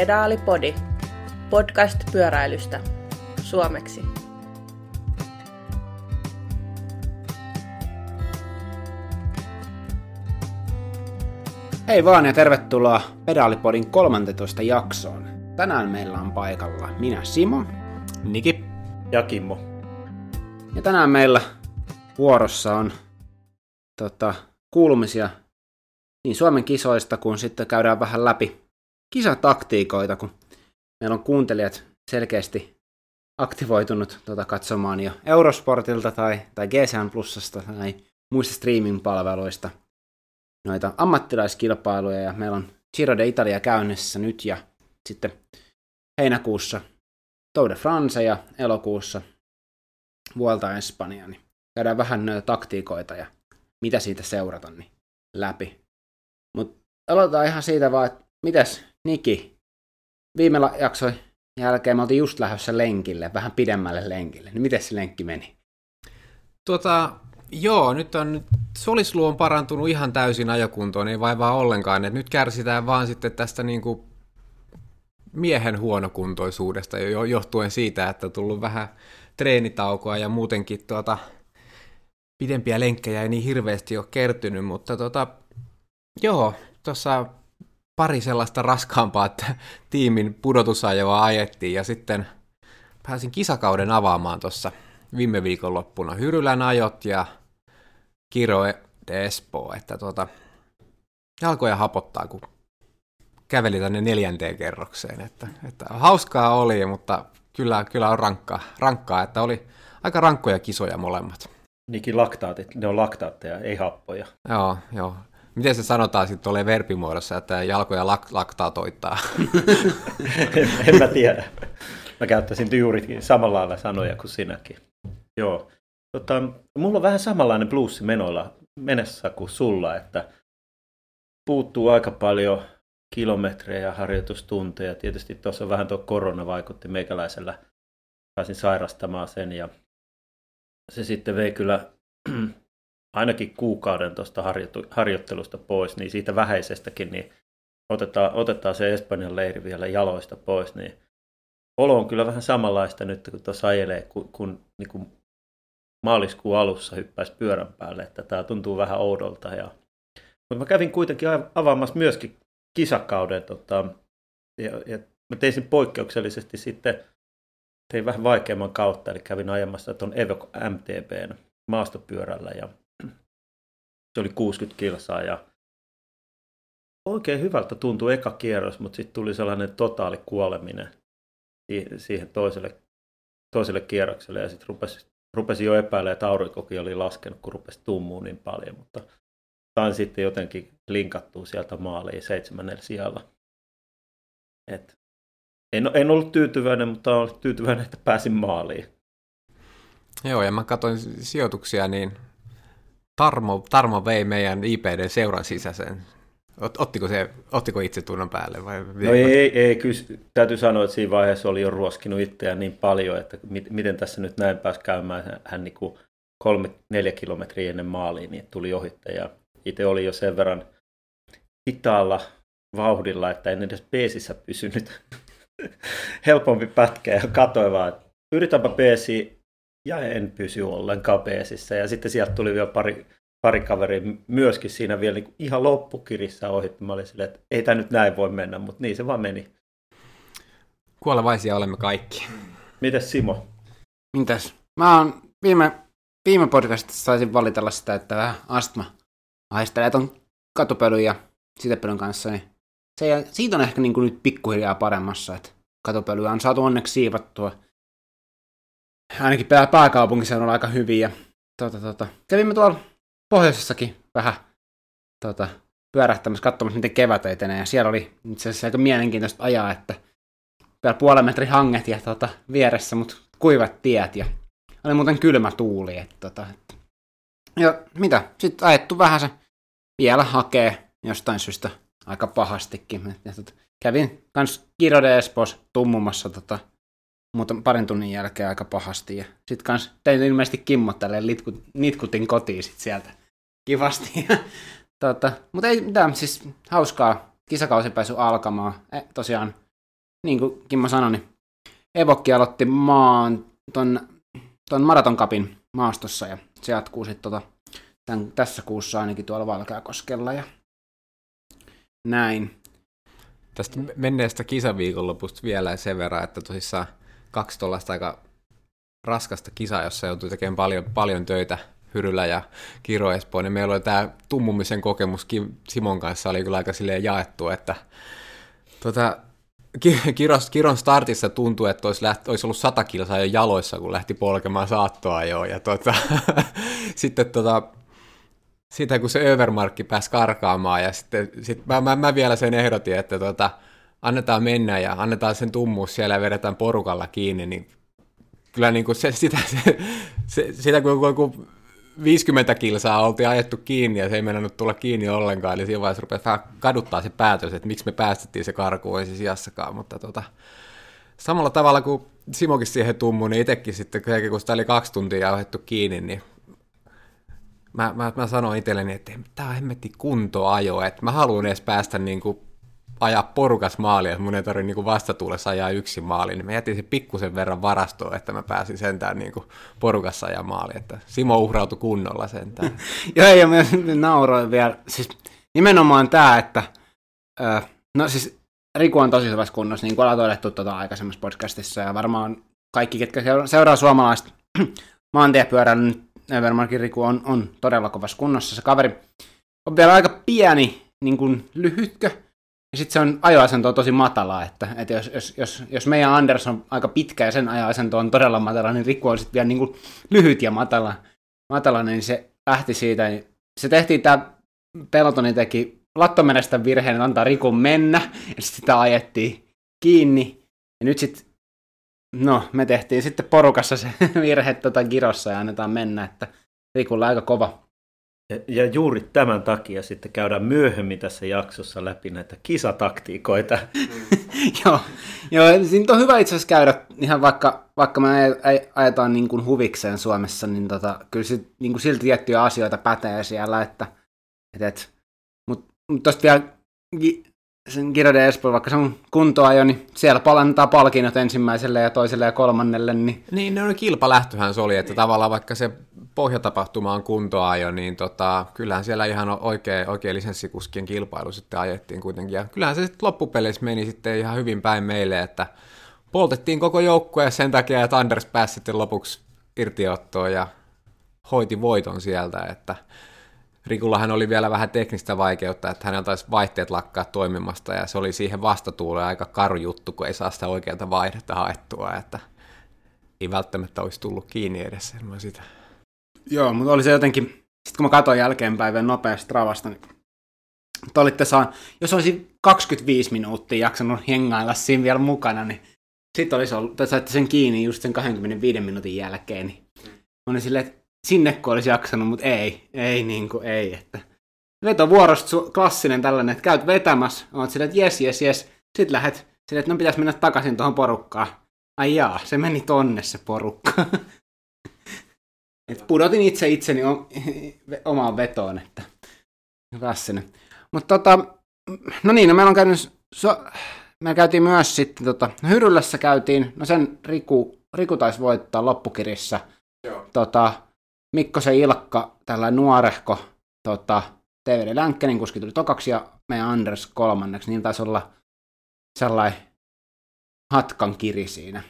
Pedaalipodi. Podcast pyöräilystä. Suomeksi. Hei vaan ja tervetuloa Pedaalipodin 13 jaksoon. Tänään meillä on paikalla minä Simo. Niki. Ja Kimmo. Ja tänään meillä vuorossa on tota, kuulumisia niin Suomen kisoista, kun sitten käydään vähän läpi kisataktiikoita, kun meillä on kuuntelijat selkeästi aktivoitunut tota, katsomaan jo Eurosportilta tai, tai GCN Plusasta tai muista streaming-palveluista noita ammattilaiskilpailuja ja meillä on Giro de Italia käynnissä nyt ja sitten heinäkuussa Tour de France ja elokuussa Vuelta Espanja, niin käydään vähän noita taktiikoita ja mitä siitä seurata niin läpi. Mutta aloitetaan ihan siitä vaan, että mitäs Niki, viime jaksoin jälkeen me oltiin just lähdössä lenkille, vähän pidemmälle lenkille, niin miten se lenkki meni? Tuota, joo, nyt on, solisluu on parantunut ihan täysin ajokuntoon, ei vaivaa ollenkaan, että nyt kärsitään vaan sitten tästä niin kuin miehen huonokuntoisuudesta johtuen siitä, että on tullut vähän treenitaukoa ja muutenkin tuota, pidempiä lenkkejä ei niin hirveästi ole kertynyt, mutta tuota, joo, tuossa pari sellaista raskaampaa että tiimin pudotusajoa ajettiin ja sitten pääsin kisakauden avaamaan tuossa viime viikonloppuna Hyrylän ajot ja Kiro de Espoo, että tuota, jalkoja hapottaa, kun käveli tänne neljänteen kerrokseen. Että, että hauskaa oli, mutta kyllä, kyllä on rankkaa, rankkaa, että oli aika rankkoja kisoja molemmat. Niinkin laktaatit, ne on laktaatteja, ei happoja. Joo, joo. Miten se sanotaan sitten tulee verbimuodossa, että jalkoja lak- laktaatoittaa? en, en mä tiedä. Mä käyttäisin juurikin samalla lailla sanoja kuin sinäkin. Joo. Tota, mulla on vähän samanlainen plussi menoilla menessä kuin sulla, että puuttuu aika paljon kilometrejä ja harjoitustunteja. Tietysti tuossa vähän tuo korona vaikutti meikäläisellä. Pääsin sairastamaan sen ja se sitten vei kyllä ainakin kuukauden tuosta harjoittelusta pois, niin siitä vähäisestäkin, niin otetaan, otetaan se Espanjan leiri vielä jaloista pois, niin olo on kyllä vähän samanlaista nyt, kun tuossa ajelee, kun, kun niin kuin maaliskuun alussa hyppäisi pyörän päälle, että tämä tuntuu vähän oudolta. Ja... Mutta mä kävin kuitenkin avaamassa myöskin kisakauden, tota, ja, ja mä tein sen poikkeuksellisesti sitten, tein vähän vaikeamman kautta, eli kävin ajamassa tuon Evo MTBn maastopyörällä, ja se oli 60 kilsaa, ja oikein hyvältä tuntui eka kierros, mutta sitten tuli sellainen totaali kuoleminen siihen toiselle, toiselle kierrokselle, ja sitten rupesi rupesin jo epäilemään, että aurinkokin oli laskenut, kun rupesi tummua niin paljon, mutta sain sitten jotenkin linkattua sieltä maaliin seitsemännellä sijalla. Et en, en ollut tyytyväinen, mutta olen tyytyväinen, että pääsin maaliin. Joo, ja mä katsoin sijoituksia, niin Tarmo, Tarmo vei meidän IPD-seuran sisäisen Ottiko, se, ottiko itse tunnon päälle? Vai? No ei, ei, kyllä täytyy sanoa, että siinä vaiheessa oli jo ruoskinut itseään niin paljon, että mit, miten tässä nyt näin pääsi käymään. Hän niin kuin kolme, neljä kilometriä ennen maaliin niin tuli ohitte ja itse oli jo sen verran hitaalla vauhdilla, että en edes peesissä pysynyt. Helpompi pätkä ja katsoin vaan, että yritänpä peesi ja en pysy ollenkaan peesissä. Ja sitten sieltä tuli vielä pari pari kaveria myöskin siinä vielä niin ihan loppukirissä ohi. Mä olin silleen, että ei tämä nyt näin voi mennä, mutta niin se vaan meni. Kuolevaisia olemme kaikki. Mites Simo? Mitäs? Mä oon viime, viime podcastissa saisin valitella sitä, että vähän astma haistelee ton katupölyn ja sitepölyn kanssa, niin se, siitä on ehkä niin kuin nyt pikkuhiljaa paremmassa, että katupölyä on saatu onneksi siivattua. Ainakin pääkaupunkiseudulla aika hyvin. Ja, tota, tota. Kävimme tuolla pohjoisessakin vähän tota, pyörähtämässä, katsomassa, miten kevät etenee. Ja siellä oli itse asiassa aika mielenkiintoista ajaa, että vielä puolen metri hanget ja tota, vieressä, mutta kuivat tiet ja oli muuten kylmä tuuli. Että, tota, että. Ja mitä? Sitten ajettu vähän se vielä hakee jostain syystä aika pahastikin. Ja, tota, kävin kans Giro de Espos tummumassa tota, mutta parin tunnin jälkeen aika pahasti. Ja sitten kans tein ilmeisesti Kimmo tälleen nitkutin kotiin sit sieltä kivasti. tota, mutta ei mitään, siis hauskaa kisakausi päässyt alkamaan. E, tosiaan niin kuin Kimmo sanoi, niin Evokki aloitti maan ton, ton maratonkapin maastossa ja se jatkuu sitten tota, tämän, tässä kuussa ainakin tuolla Valkeakoskella ja näin. Tästä menneestä kisaviikonlopusta vielä sen verran, että tosissaan kaksi tuollaista aika raskasta kisaa, jossa joutui tekemään paljon, paljon töitä Hyrylä ja Kiro Espoo, niin meillä oli tämä tummumisen kokemus Simon kanssa oli kyllä aika silleen jaettu, että Kiros, Kiron startissa tuntui, että olisi, lähti, olisi ollut sata kilsaa jo jaloissa, kun lähti polkemaan saattoa jo. Ja tota, sitten tota, sitä kun se Övermarkki pääsi karkaamaan ja sitten sit mä, mä, mä, vielä sen ehdotin, että tota, annetaan mennä ja annetaan sen tummuus siellä ja vedetään porukalla kiinni, niin kyllä niin kuin se, sitä, se, se, sitä kun, kun 50 kilsaa oltiin ajettu kiinni ja se ei mennyt tulla kiinni ollenkaan, eli siinä vaiheessa vähän kaduttaa se päätös, että miksi me päästettiin se karkuun ensi sijassakaan, mutta tota, samalla tavalla kuin Simokin siihen tummu, niin itsekin sitten, kun sitä oli kaksi tuntia jauhettu kiinni, niin mä, mä, mä sanoin itselleni, että tämä on hemmetti kuntoajo, että mä haluan edes päästä niin kuin ajaa porukas maalia, että mun ei tarvitse niin vastatuulessa ajaa yksi maali, niin mä jätin sen pikkusen verran varastoon, että mä pääsin sentään kuin porukassa ajaa maali, että Simo uhrautui kunnolla sentään. Joo, ja mä nauroin vielä, siis nimenomaan tämä, että no siis Riku on tosi hyvässä kunnossa, niin kuin ollaan todettu tuota aikaisemmassa podcastissa, ja varmaan kaikki, ketkä seuraa suomalaista maantiepyöräilyä, niin varmaankin Riku on, on todella kovassa kunnossa. Se kaveri on vielä aika pieni, niin kuin lyhytkö, ja sitten se on ajoasento on tosi matala, että, että jos, jos, jos, jos meidän Anders on aika pitkä ja sen ajoasento on todella matala, niin Rikku on sitten vielä niin kuin lyhyt ja matala, matala, niin se lähti siitä. Niin se tehtiin tämä pelotoni teki lattomenestä virheen, että antaa Rikun mennä, ja sitten sitä ajettiin kiinni. Ja nyt sitten, no, me tehtiin sitten porukassa se virhe tota Girossa ja annetaan mennä, että Rikulla aika kova, ja juuri tämän takia sitten käydään myöhemmin tässä jaksossa läpi näitä kisataktiikoita. joo, joo, siinä on hyvä itse asiassa käydä ihan vaikka, vaikka me ajetaan niin kuin huvikseen Suomessa, niin tota, kyllä sit, niin kuin silti tiettyjä asioita pätee siellä, että, et, et, mutta mut tuosta vielä sen Giro de Espoo, vaikka se on kuntoajo, niin siellä palantaa palkinnot ensimmäiselle ja toiselle ja kolmannelle. Niin, niin ne on kilpalähtöhän se oli, että tavallaan vaikka se pohjatapahtuma on kuntoajo, niin tota, kyllähän siellä ihan oikein, oikein lisenssikuskien kilpailu sitten ajettiin kuitenkin. Ja kyllähän se sitten loppupeleissä meni sitten ihan hyvin päin meille, että poltettiin koko joukkue sen takia, että Anders pääsi sitten lopuksi irtiottoon ja hoiti voiton sieltä, että Rikullahan oli vielä vähän teknistä vaikeutta, että hänellä taisi vaihteet lakkaa toimimasta, ja se oli siihen vastatuuleen aika karu juttu, kun ei saa sitä oikealta vaihdetta haettua, että ei välttämättä olisi tullut kiinni edes ilman sitä. Joo, mutta oli se jotenkin, sitten kun mä katsoin jälkeenpäin vielä nopeasti Ravasta, niin te olitte saan, jos olisi 25 minuuttia jaksanut hengailla siinä vielä mukana, niin sitten olisi ollut, te saitte sen kiinni just sen 25 minuutin jälkeen, niin olin silleen, että sinne kun olisi jaksanut, mutta ei, ei niin kuin ei. Että vetovuorosta klassinen tällainen, että käyt vetämässä, oot silleen, että jes, jes, jes, sitten lähdet silleen, että no pitäisi mennä takaisin tuohon porukkaan. Ai jaa, se meni tonne se porukka. Et pudotin itse itseni o- omaan vetoon, että klassinen. Mutta tota, no niin, no meillä on käynyt, so, me käytiin myös sitten, tota, Hyryllässä käytiin, no sen Riku, Riku taisi voittaa loppukirissa. Joo. Tota, Mikko se Ilkka, tällä nuorehko tota, TVD Länkkänen kuski tuli tokaksi ja meidän Anders kolmanneksi, niin taisi olla sellainen hatkan kiri siinä.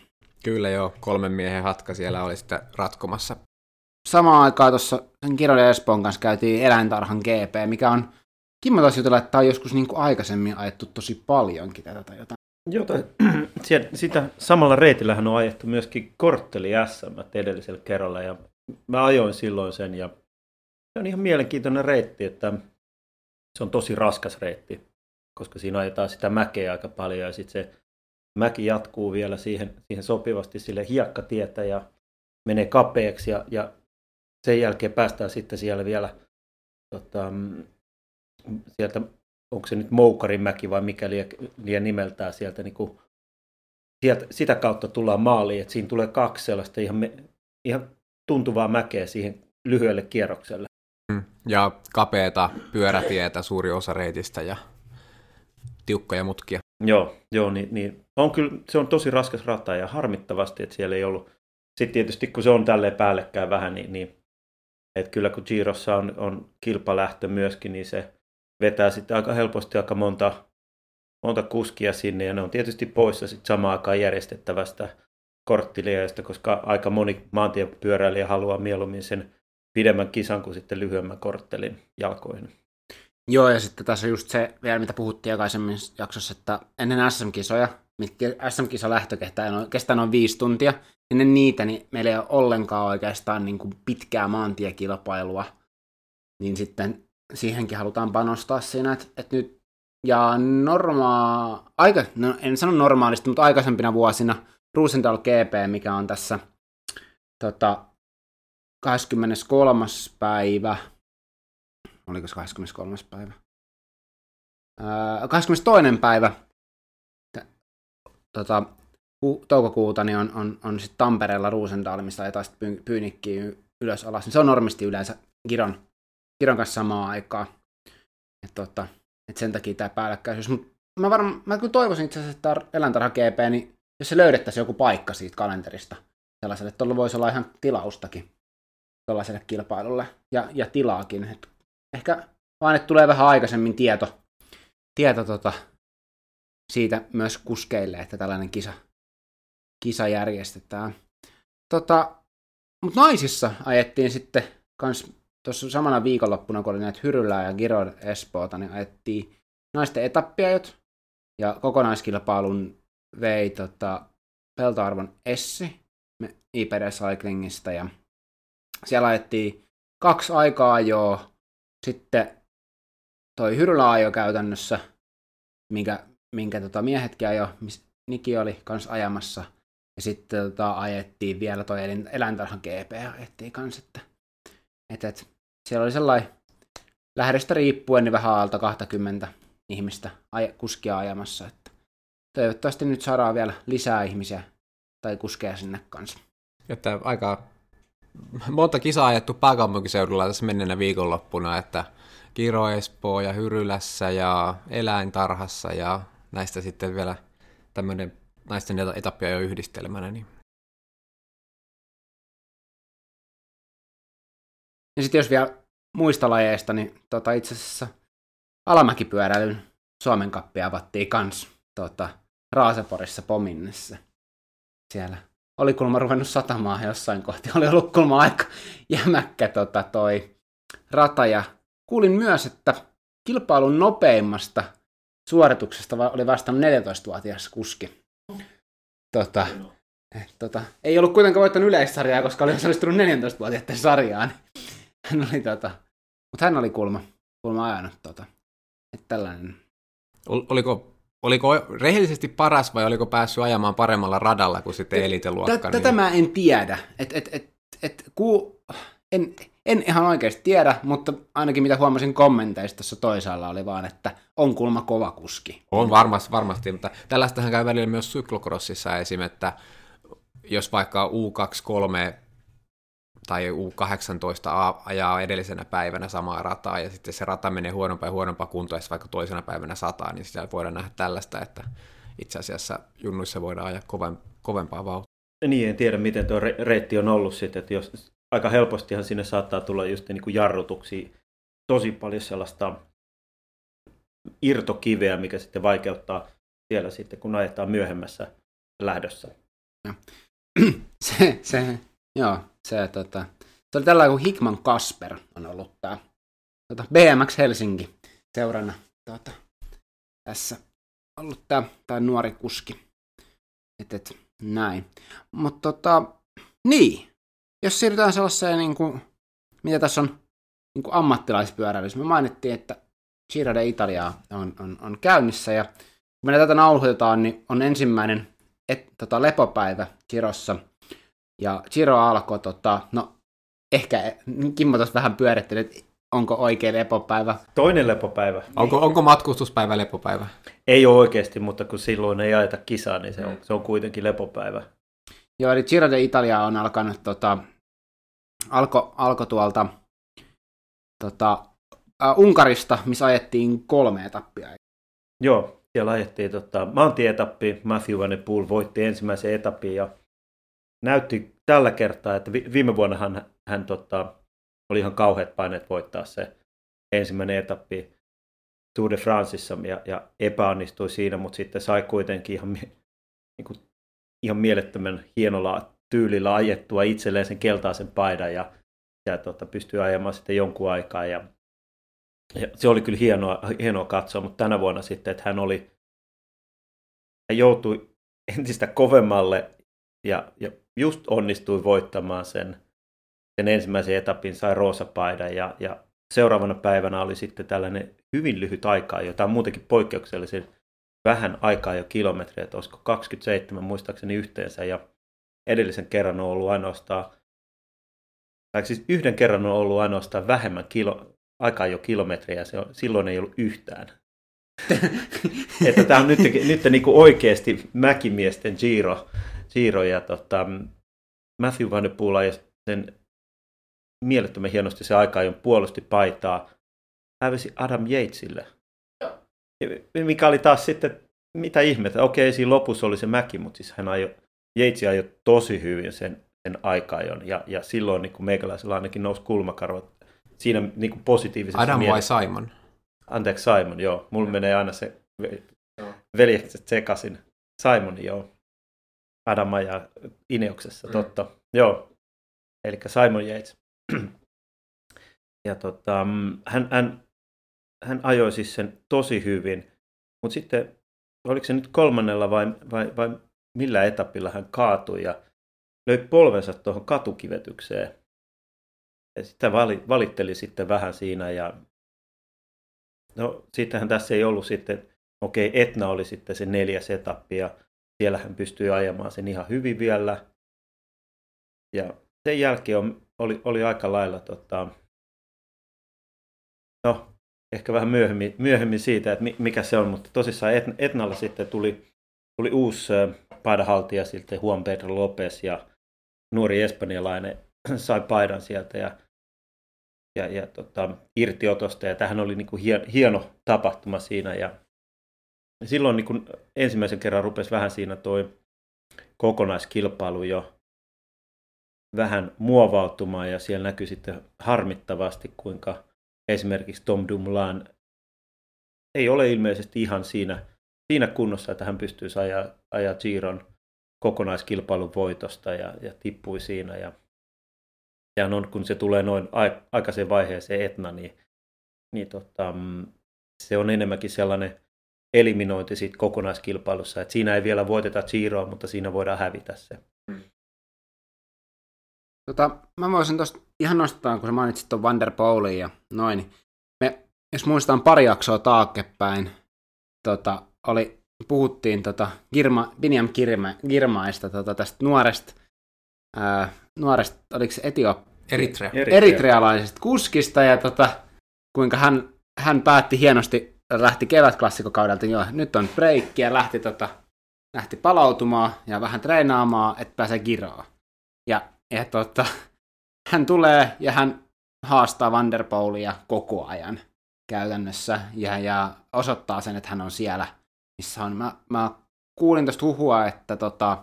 Kyllä joo, kolmen miehen hatka siellä oli sitten ratkomassa. Samaan aikaan tuossa sen Kirjoiden Espoon kanssa käytiin eläintarhan GP, mikä on Kimmo taisi jutella, että tämä on joskus niin kuin aikaisemmin ajettu tosi paljonkin tätä tai jotain. Joo, tai, sitä samalla reitillähän on ajettu myöskin kortteli SM edellisellä kerralla ja mä ajoin silloin sen ja se on ihan mielenkiintoinen reitti, että se on tosi raskas reitti, koska siinä ajetaan sitä mäkeä aika paljon ja sitten se mäki jatkuu vielä siihen, siihen sopivasti sille hiekkatietä ja menee kapeaksi ja, ja sen jälkeen päästään sitten siellä vielä tota, sieltä, onko se nyt Moukarin mäki vai mikä liian nimeltään sieltä, niin kuin, sieltä, sitä kautta tullaan maaliin, että siinä tulee kaksi sellaista ihan, ihan tuntuvaa mäkeä siihen lyhyelle kierrokselle. Mm. Ja kapeata pyörätietä suuri osa reitistä ja tiukkoja mutkia. Joo, joo niin, niin, on kyllä, se on tosi raskas rata ja harmittavasti, että siellä ei ollut. Sitten tietysti kun se on tälleen päällekkäin vähän, niin, niin että kyllä kun Girossa on, on kilpalähtö myöskin, niin se vetää sitten aika helposti aika monta, monta kuskia sinne ja ne on tietysti poissa sitten samaan aikaan järjestettävästä korttilijoista, koska aika moni maantiepyöräilijä haluaa mieluummin sen pidemmän kisan kuin sitten lyhyemmän korttelin jalkoihin. Joo, ja sitten tässä just se vielä, mitä puhuttiin aikaisemmin jaksossa, että ennen SM-kisoja, mitkä SM-kisa lähtö kestää noin viisi tuntia, ennen niitä niin meillä ei ole ollenkaan oikeastaan niin kuin pitkää maantiekilpailua, niin sitten siihenkin halutaan panostaa siinä, että, että nyt ja normaa, aika, no en sano normaalisti, mutta aikaisempina vuosina Rosendahl GP, mikä on tässä tota, 23. päivä, oliko se 23. päivä? Ää, 22. päivä tota, toukokuuta niin on, on, on sitten Tampereella Ruusendaal, missä ajetaan sitten pyynikkiä ylös alas. Niin se on normisti yleensä Giron, Giron kanssa samaa aikaa. Et tota, et sen takia tämä päällekkäisyys. Mut mä, varmaan, mä toivoisin itse asiassa, että eläintarha GP, niin jos se löydettäisiin joku paikka siitä kalenterista sellaiselle, tuolla voisi olla ihan tilaustakin tuollaiselle kilpailulle ja, ja tilaakin. Et ehkä vaan, että tulee vähän aikaisemmin tieto, tieto tota, siitä myös kuskeille, että tällainen kisa, kisa järjestetään. Tota, mutta naisissa ajettiin sitten kans tuossa samana viikonloppuna, kun oli näitä Hyrylää ja Giro Espoota, niin ajettiin naisten etappiajot ja kokonaiskilpailun vei tota, peltoarvon Essi IPD Cyclingista ja siellä ajettiin kaksi aikaa jo sitten toi Hyrylä ajo käytännössä, minkä, minkä tota miehetkin ajo, missä Niki oli kans ajamassa. Ja sitten tota, ajettiin vielä toi eläintarhan GP ajettiin kans, että, että, että siellä oli sellainen lähdöstä riippuen niin vähän alta 20 ihmistä aj- kuskia ajamassa, että toivottavasti nyt saadaan vielä lisää ihmisiä tai kuskeja sinne kanssa. Että aika monta kisaa ajettu pääkaupunkiseudulla tässä menneenä viikonloppuna, että Kiro Espoo ja Hyrylässä ja Eläintarhassa ja näistä sitten vielä tämmöinen naisten etappia jo yhdistelmänä. Niin. Ja sitten jos vielä muista lajeista, niin tota, itse asiassa alamäkipyöräilyn Suomen kappia avattiin kans tota, Raaseporissa Pominnessa. Siellä oli kulma ruvennut satamaan jossain kohti. Oli ollut kulma aika jämäkkä tota, toi rata. Ja kuulin myös, että kilpailun nopeimmasta suorituksesta oli vastannut 14-vuotias kuski. Tota, eh, tota, ei ollut kuitenkaan voittanut yleissarjaa, koska oli osallistunut 14-vuotiaiden sarjaan. Hän oli tota, mutta hän oli kulma, kulma ajanut tota, että tällainen. Ol, oliko Oliko rehellisesti paras vai oliko päässyt ajamaan paremmalla radalla kuin sitten eliteluokka? Tätä niin... mä en tiedä. Et, et, et, et, ku, en, en ihan oikeasti tiedä, mutta ainakin mitä huomasin kommenteista tuossa toisaalla oli vaan, että on kulma kova kuski. On varmasti, varmasti mutta tällaistähän käy välillä myös syklokrossissa esim. että jos vaikka U23 tai U18 ajaa edellisenä päivänä samaa rataa, ja sitten se rata menee huonompaa ja huonompaa kuntoa, vaikka toisena päivänä sataa, niin siellä voidaan nähdä tällaista, että itse asiassa junnuissa voidaan ajaa koven, kovempaa vauhtia. Niin, en tiedä miten tuo reitti on ollut sitten, että jos aika helpostihan sinne saattaa tulla just niin kuin jarrutuksia, tosi paljon sellaista irtokiveä, mikä sitten vaikeuttaa siellä sitten, kun ajetaan myöhemmässä lähdössä. Se, se, joo, se, tota, se oli tällainen kuin Hickman Kasper on ollut tämä tota, BMX Helsinki seurana tota, tässä ollut tämä, tämä nuori kuski. Et, et, näin. Mutta tota, niin, jos siirrytään sellaiseen, niin kuin, mitä tässä on niin kuin ammattilaispyöräilyssä, me mainittiin, että Giro de Italia on, on, on käynnissä, ja kun me tätä nauhoitetaan, niin on ensimmäinen et, tota, lepopäivä Girossa – ja Giro alkoi, tota, no ehkä Kimmo tuossa vähän pyöritteli, että onko oikea lepopäivä. Toinen lepopäivä. Onko, onko matkustuspäivä lepopäivä? Ei ole oikeasti, mutta kun silloin ei ajeta kisaa, niin se on, se on kuitenkin lepopäivä. Joo, eli Giro de Italia on alkanut, tota, alko, alko tuolta tota, uh, Unkarista, missä ajettiin kolme etappia. Joo, siellä ajettiin tota, maantieetappi. Matthew Van Der Poel voitti ensimmäisen etapin ja näytti tällä kertaa, että viime vuonna hän, hän tota, oli ihan kauheat paineet voittaa se ensimmäinen etappi Tour de Franceissa ja, ja epäonnistui siinä, mutta sitten sai kuitenkin ihan, niin kuin, ihan mielettömän hienolla tyylillä ajettua itselleen sen keltaisen paidan ja, ja tota, pystyi ajamaan sitten jonkun aikaa. Ja, ja se oli kyllä hienoa, hienoa katsoa, mutta tänä vuonna sitten, että hän oli, hän joutui entistä kovemmalle ja, ja just onnistui voittamaan sen, sen ensimmäisen etapin, sai roosapaidan ja, ja seuraavana päivänä oli sitten tällainen hyvin lyhyt aikaa, jota on muutenkin poikkeuksellisen vähän aikaa jo kilometriä, että olisiko 27 muistaakseni yhteensä ja edellisen kerran on ollut ainoastaan, tai siis yhden kerran on ollut ainoastaan vähemmän kilo, aikaa jo kilometriä, se on, silloin ei ollut yhtään. että tämä on nyt, nyt niin kuin oikeasti mäkimiesten Giro, Giro ja tota, Matthew Van Der Poel ja sen mielettömän hienosti se aika, jo puolusti paitaa, hävisi Adam Yatesille. Mikä oli taas sitten, mitä ihmettä, okei siinä lopussa oli se mäki, mutta siis hän ajoi, Yates ajoi tosi hyvin sen, sen aikajon, ja, ja silloin niin kuin meikäläisellä ainakin nousi kulmakarvat siinä niin kuin positiivisessa Adam mielessä. vai Simon? Anteeksi, Simon, joo. Mulla menee aina se veljekset sekaisin. Simon, joo. Adama ja Ineoksessa, mm. totta. Joo. Eli Simon Yates. ja tota, hän, hän, hän ajoi siis sen tosi hyvin, mutta sitten oliko se nyt kolmannella vai, vai, vai millä etapilla hän kaatui ja löi polvensa tuohon katukivetykseen. Ja sitä vali, valitteli sitten vähän siinä ja no sittenhän tässä ei ollut sitten, okei okay, Etna oli sitten se neljäs etappi ja siellä hän pystyi ajamaan sen ihan hyvin vielä. Ja sen jälkeen on, oli, oli aika lailla, tota, no ehkä vähän myöhemmin, myöhemmin siitä, että mikä se on, mutta tosissaan Etnalla sitten tuli, tuli uusi paidanhaltija siltä Juan Pedro Lopez ja nuori espanjalainen sai paidan sieltä ja, ja, ja tota, irtiotosta ja tähän oli niin kuin hien, hieno tapahtuma siinä ja silloin niin kuin ensimmäisen kerran rupesi vähän siinä toi kokonaiskilpailu jo vähän muovautumaan ja siellä näkyy sitten harmittavasti, kuinka esimerkiksi Tom Dumoulin ei ole ilmeisesti ihan siinä, siinä kunnossa, että hän pystyisi ajaa, ajaa Giron kokonaiskilpailun voitosta ja, ja tippui siinä. Ja, ja on, kun se tulee noin aikaiseen vaiheeseen Etna, niin, niin tota, mm, se on enemmänkin sellainen eliminointi siitä kokonaiskilpailussa, että siinä ei vielä voiteta Giroa, mutta siinä voidaan hävitä se. Mm. Tota, mä voisin tuosta ihan nostaa, kun sä mainitsit tuon Van der Poelin ja noin, niin me, jos muistan pari jaksoa taaksepäin, tota, oli, puhuttiin tota, Girma, Biniam Girma, Girmaista, tota, tästä nuoresta, ää, nuoresta, oliko se Etiop, Eritrea. eritrealaisesta kuskista, ja tota, kuinka hän, hän päätti hienosti, lähti kevätklassikokaudelta, joo, nyt on breikki, ja lähti, tota, lähti palautumaan ja vähän treenaamaan, että pääsee giroon. Ja ja tota, hän tulee ja hän haastaa Vanderpoulia koko ajan käytännössä ja, ja osoittaa sen, että hän on siellä, missä on. Mä, mä kuulin tuosta huhua, että, tota,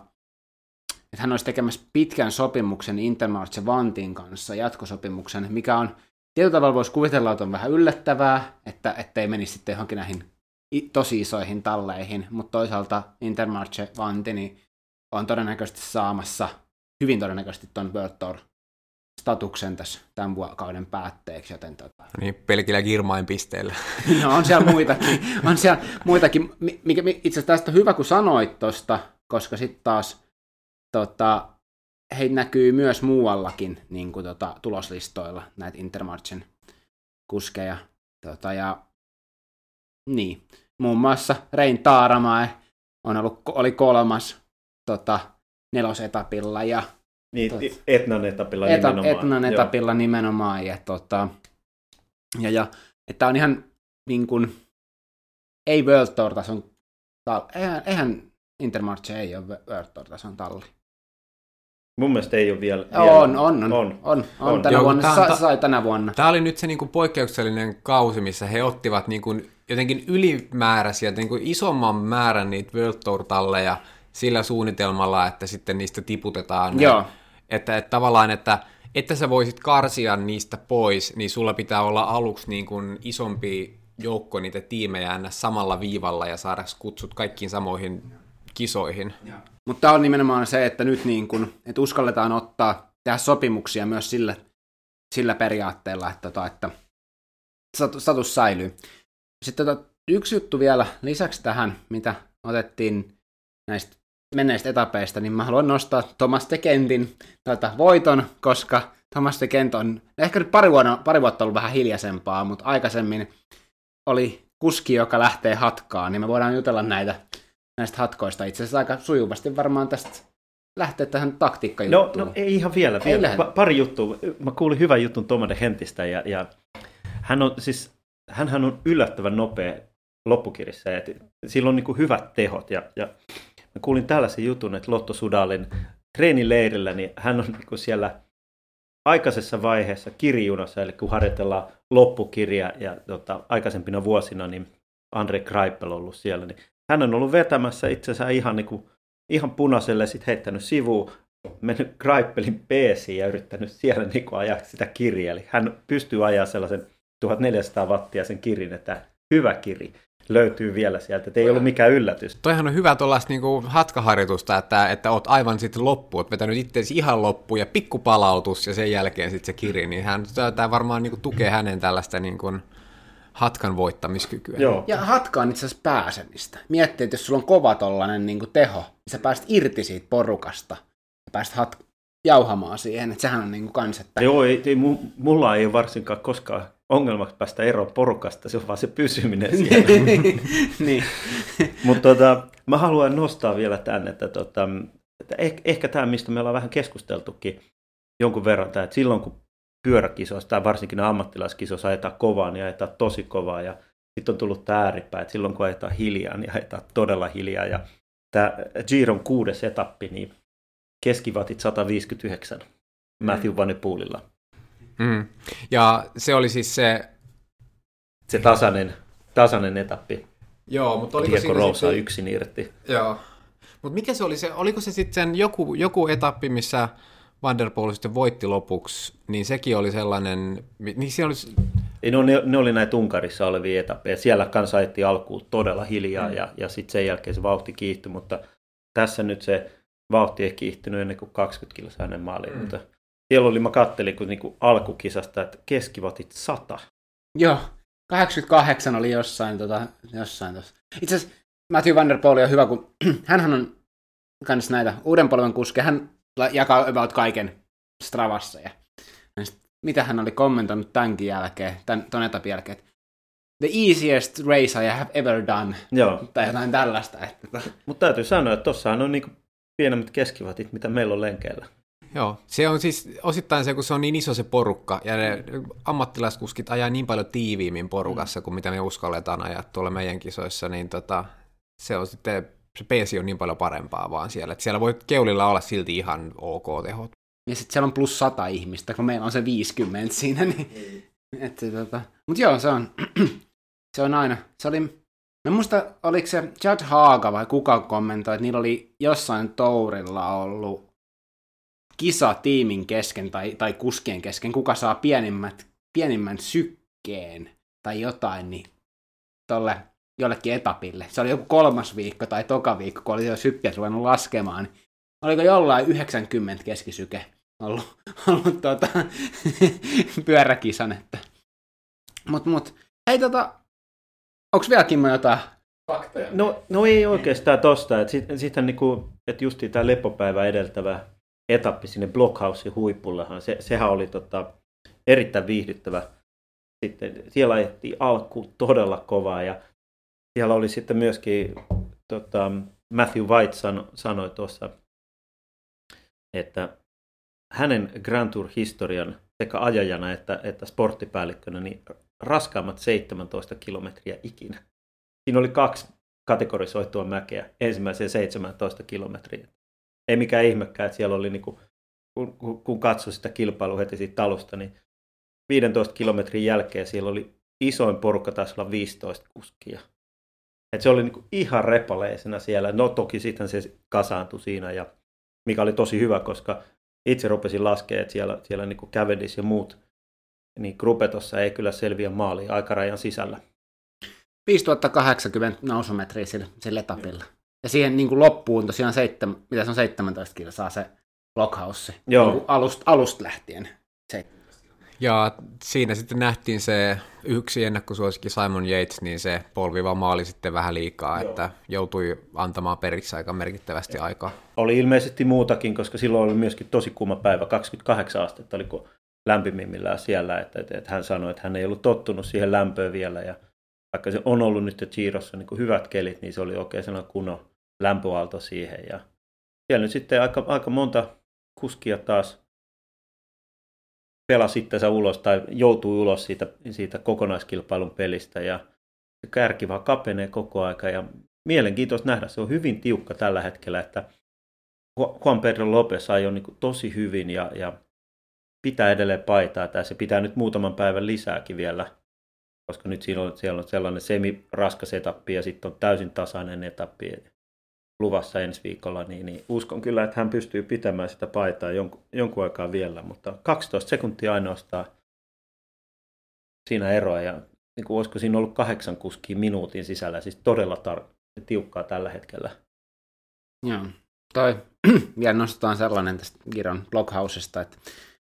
että hän olisi tekemässä pitkän sopimuksen Intermarche Vantin kanssa, jatkosopimuksen, mikä on tietyllä tavalla voisi kuvitella, että on vähän yllättävää, että ettei menisi sitten johonkin näihin tosi isoihin talleihin, mutta toisaalta Intermarche Vanti niin on todennäköisesti saamassa hyvin todennäköisesti tuon World Tour statuksen tässä tämän kauden päätteeksi, joten tota... Niin, pelkillä Girmain pisteillä. no on siellä muitakin, on siellä muitakin, mikä itse asiassa tästä hyvä, kun sanoit tosta, koska sitten taas tota, he näkyy myös muuallakin niin kuin, tota, tuloslistoilla näitä Intermarchen kuskeja. Tota, ja niin, muun muassa Rein Taaramae on ollut, oli kolmas tota, nelosetapilla ja niin, tot, Etnan etapilla eta, nimenomaan. Etnan etapilla Joo. nimenomaan. Ja, tota, ja, ja että on ihan niin kuin, ei World Tour tason eihän, eihän Intermarche ei ole World Tour tason talli. Mun mielestä ei ole vielä. On, vielä. on, on, on, on, on, on. Tänä Joo, vuonna, tää on sa, sai tänä vuonna. Tämä oli nyt se niin kuin poikkeuksellinen kausi, missä he ottivat niin kuin jotenkin ylimääräisiä, niin kuin isomman määrän niitä World Tour-talleja sillä suunnitelmalla, että sitten niistä tiputetaan. Joo. Että, että tavallaan, että, että sä voisit karsia niistä pois, niin sulla pitää olla aluksi niin kuin isompi joukko niitä tiimejä samalla viivalla ja saada kutsut kaikkiin samoihin kisoihin. Mutta tämä on nimenomaan se, että nyt niin kun, että uskalletaan ottaa, tehdä sopimuksia myös sillä, sillä periaatteella, että, tota, että statu- status säilyy. Sitten tota, yksi juttu vielä lisäksi tähän, mitä otettiin näistä menneistä etapeista, niin mä haluan nostaa Thomas Tekentin tältä voiton, koska Thomas Tekent on ehkä nyt pari, vuonna, pari vuotta ollut vähän hiljaisempaa, mutta aikaisemmin oli kuski, joka lähtee hatkaan, niin me voidaan jutella näitä näistä hatkoista itse asiassa aika sujuvasti varmaan tästä lähteä tähän No, taktiikkajuttuun. no ei ihan vielä. Ei vielä. Pa- pari juttua. Mä kuulin hyvän jutun Tomade Hentistä ja, ja hän on siis, hänhän on yllättävän nopea loppukirjassa. Ja sillä on niin kuin hyvät tehot ja, ja mä kuulin tällaisen jutun, että Lotto Sudalin treenileirillä, niin hän on niin kuin siellä aikaisessa vaiheessa kirjunassa, eli kun harjoitellaan loppukirja ja tota, aikaisempina vuosina, niin Andre Greipel on ollut siellä, niin hän on ollut vetämässä itsensä ihan, niin kuin, ihan punaiselle, sitten heittänyt sivuun, mennyt Greipelin peesiin ja yrittänyt siellä niin kuin ajaa sitä kirjaa. Eli hän pystyy ajaa sellaisen 1400 wattia sen kirin, että hyvä kiri löytyy vielä sieltä, että ei ollut mikään yllätys. Toihan on hyvä tuollaista niinku hatkaharjoitusta, että, että oot aivan sitten loppu, oot vetänyt itseäsi ihan loppuun ja pikkupalautus ja sen jälkeen sitten se kiri, niin hän, tämä varmaan niinku tukee hänen tällaista niinku hatkan voittamiskykyä. Joo. Ja hatka on itse asiassa pääsemistä. Miettii, että jos sulla on kova tollanen niin kuin teho, niin sä pääst irti siitä porukasta ja pääst hat- jauhamaan siihen. Että sehän on niin kuin kans, että... Joo, ei, ei, mu- mulla ei ole varsinkaan koskaan ongelmaksi päästä eroon porukasta, se on vaan se pysyminen siellä. niin. Mutta tota, mä haluan nostaa vielä tämän, että, tota, että ehkä, ehkä tämä, mistä me ollaan vähän keskusteltukin jonkun verran, että silloin kun pyöräkisoissa tai varsinkin ammattilaiskisoissa ajetaan kovaa, niin ajetaan tosi kovaa ja sitten on tullut tämä ääripää, että silloin kun ajetaan hiljaa, niin ajetaan todella hiljaa ja tämä Giron kuudes etappi, niin keskivatit 159 Matthew Van Der Poelilla. Mm. Ja se oli siis se... Se tasainen, tasainen etappi. Joo, mutta oliko Diego siinä Rosa sitten- yksin irti. Joo. Mutta mikä se oli se, oliko se sitten joku, joku etappi, missä Van der Poel sitten voitti lopuksi, niin sekin oli sellainen, niin se oli, Ei, no, ne, ne oli näitä Unkarissa olevia etappeja. Siellä kanssa ajettiin alkuun todella hiljaa mm. ja, ja sitten sen jälkeen se vauhti kiihtyi, mutta tässä nyt se vauhti ei kiihtynyt ennen kuin 20 kilsaa ennen maaliin. Mm. Mutta siellä oli, mä kattelin kun niinku alkukisasta, että keskivatit 100. Joo, 88 oli jossain, tota, jossain tossa. Itse asiassa Matthew Van Der Poel on hyvä, kun hänhän on kans näitä uuden polven kuskeja, hän jakaa about kaiken Stravassa. Ja, ja sit, mitä hän oli kommentoinut tämänkin jälkeen, tämän, ton etapin jälkeen, että the easiest race I have ever done, Joo, tai jotain tällaista. Että, mutta täytyy sanoa, että tossahan on niinku pienemmät keskivatit, mitä meillä on lenkeillä. joo, se on siis osittain se, kun se on niin iso se porukka, ja ne ammattilaiskuskit ajaa niin paljon tiiviimmin porukassa, kuin mitä me uskalletaan ajaa tuolla meidän kisoissa, niin tota, se on sitten, se peesi on niin paljon parempaa vaan siellä, että siellä voi keulilla olla silti ihan ok tehot. ja sitten siellä on plus 100 ihmistä, kun meillä on se 50 siinä. Niin, että, tota, mutta joo, se on, se on aina. Se oli, mä muista, oliko se Chad Haaga vai kuka kommentoi, että niillä oli jossain tourilla ollut kisa tiimin kesken tai, tai kuskien kesken, kuka saa pienimmät, pienimmän sykkeen tai jotain, niin tolle jollekin etapille. Se oli joku kolmas viikko tai toka viikko, kun oli jo sykkeet ruvennut laskemaan. Niin oliko jollain 90 keskisyke ollut, ollut tuota, pyöräkisan. Että. Mut, mut, hei tota, onks vielä Kimmo jotain? No, no ei oikeastaan tosta. Että sit, niinku, että justiin tämä lepopäivä edeltävä etappi sinne Blockhousein huipullehan, se, sehän oli tota, erittäin viihdyttävä. Sitten siellä ajettiin alkuun todella kovaa ja siellä oli sitten myöskin tota, Matthew White sano, sanoi tuossa, että hänen Grand Tour-historian sekä ajajana että, että sporttipäällikkönä niin raskaammat 17 kilometriä ikinä. Siinä oli kaksi kategorisoitua mäkeä ensimmäiseen 17 kilometriä. Ei mikään ihmekään, että siellä oli niinku kun, kun, kun katsoi sitä kilpailua heti siitä talusta, niin 15 kilometrin jälkeen siellä oli isoin porukka taisi olla 15 kuskia. Et se oli niinku ihan repaleisena siellä. No toki sitten se kasaantui siinä, ja mikä oli tosi hyvä, koska itse rupesin laskemaan, että siellä, siellä niinku Cavendish ja muut niin Grupetossa ei kyllä selviä maaliin aikarajan sisällä. 5080 nousumetriä sillä, sillä etapilla. Ja siihen niin kuin loppuun tosiaan seitsemän, mitä se on 17 kilsaa se Blockhouse, Joo. Niin alusta, alusta lähtien. Se, Ja siinä sitten nähtiin se yksi ennakkosuosikki Simon Yates, niin se polviva maali sitten vähän liikaa, Joo. että joutui antamaan periksi aika merkittävästi aikaa. Oli ilmeisesti muutakin, koska silloin oli myöskin tosi kuuma päivä, 28 astetta oliko lämpimimmillään siellä, että, että, että hän sanoi, että hän ei ollut tottunut siihen lämpöön vielä ja vaikka se on ollut nyt Chirossa niin kuin hyvät kelit, niin se oli oikein sellainen kunnon lämpöaalto siihen. Ja siellä nyt sitten aika, aika monta kuskia taas pelasi itsensä ulos tai joutui ulos siitä, siitä kokonaiskilpailun pelistä ja se kärki vaan kapenee koko aika ja mielenkiintoista nähdä. Se on hyvin tiukka tällä hetkellä, että Juan Pedro Lopez ajoi niin tosi hyvin ja, ja pitää edelleen paitaa. Tai se pitää nyt muutaman päivän lisääkin vielä koska nyt siellä on, siellä on sellainen semi-raskas etappi ja sitten on täysin tasainen etappi luvassa ensi viikolla, niin, niin uskon kyllä, että hän pystyy pitämään sitä paitaa jonkun, jonkun aikaa vielä, mutta 12 sekuntia ainoastaan siinä eroa ja niin kuin olisiko siinä ollut kahdeksan kuskia minuutin sisällä, siis todella tar- tiukkaa tällä hetkellä. Joo, toi vielä nostetaan sellainen tästä Giron bloghausesta, että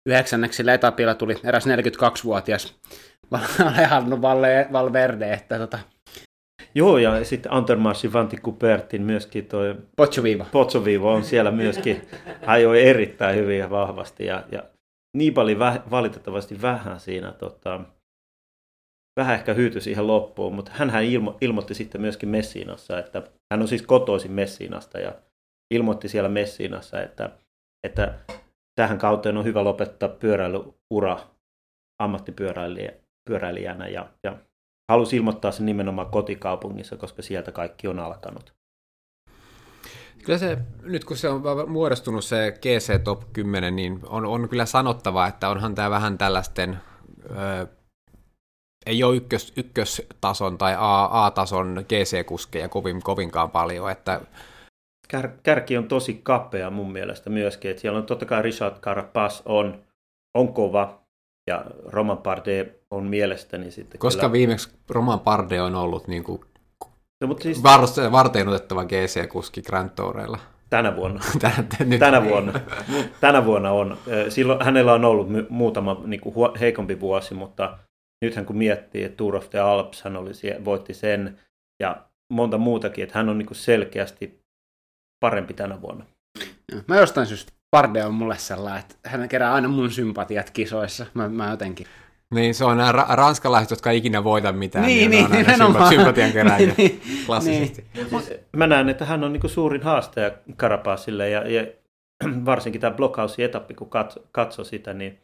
yhdeksänneksillä etapilla tuli eräs 42-vuotias Alejandro Valverde, että tota... Joo, ja sitten Antermarsin Vanti Kupertin myöskin toi... Pozzovivo. Pozzovivo on siellä myöskin, ajoi erittäin hyvin ja vahvasti, ja, ja Nibali väh, valitettavasti vähän siinä, tota, vähän ehkä hyytyi siihen loppuun, mutta hän ilmo, ilmoitti sitten myöskin Messinassa, että hän on siis kotoisin Messinasta, ja ilmoitti siellä Messinassa, että, että tähän kauteen on hyvä lopettaa pyöräilyura ammattipyöräilijä, pyöräilijänä ja, ja halusi ilmoittaa sen nimenomaan kotikaupungissa, koska sieltä kaikki on alkanut. Kyllä se, nyt kun se on muodostunut se GC Top 10, niin on, on kyllä sanottava, että onhan tämä vähän tällaisten, ö, ei ole ykkös, ykköstason tai A, A-tason GC-kuskeja kovin, kovinkaan paljon, että Kär, kärki on tosi kapea mun mielestä myöskin, että siellä on totta kai Richard Carapaz on, on kova, ja Roman Parde on mielestäni sitten Koska kyllä... viimeksi Roman Parde on ollut niin kuin no, mutta siis... varteen otettava GC-kuski Grand Toureilla? Tänä vuonna. Tänä, nyt Tänä vuonna. Tänä vuonna on. Silloin hänellä on ollut muutama niin kuin heikompi vuosi, mutta nythän kun miettii, että Tour of the Alps hän oli, voitti sen ja monta muutakin, että hän on niin kuin selkeästi parempi tänä vuonna. Mä jostain syystä Parde on mulle sellainen, että hän kerää aina mun sympatiat kisoissa. Mä, mä jotenkin... Niin, se on nämä ra- ranskalaiset, jotka ikinä voita mitään, niin, niin, niin, niin on aina sympatian kerääjiä, niin, klassisesti. Niin. Siis, mä näen, että hän on niin suurin haastaja Karapasille, ja, ja varsinkin tämä blockhouse-etappi, kun katso, katso sitä, niin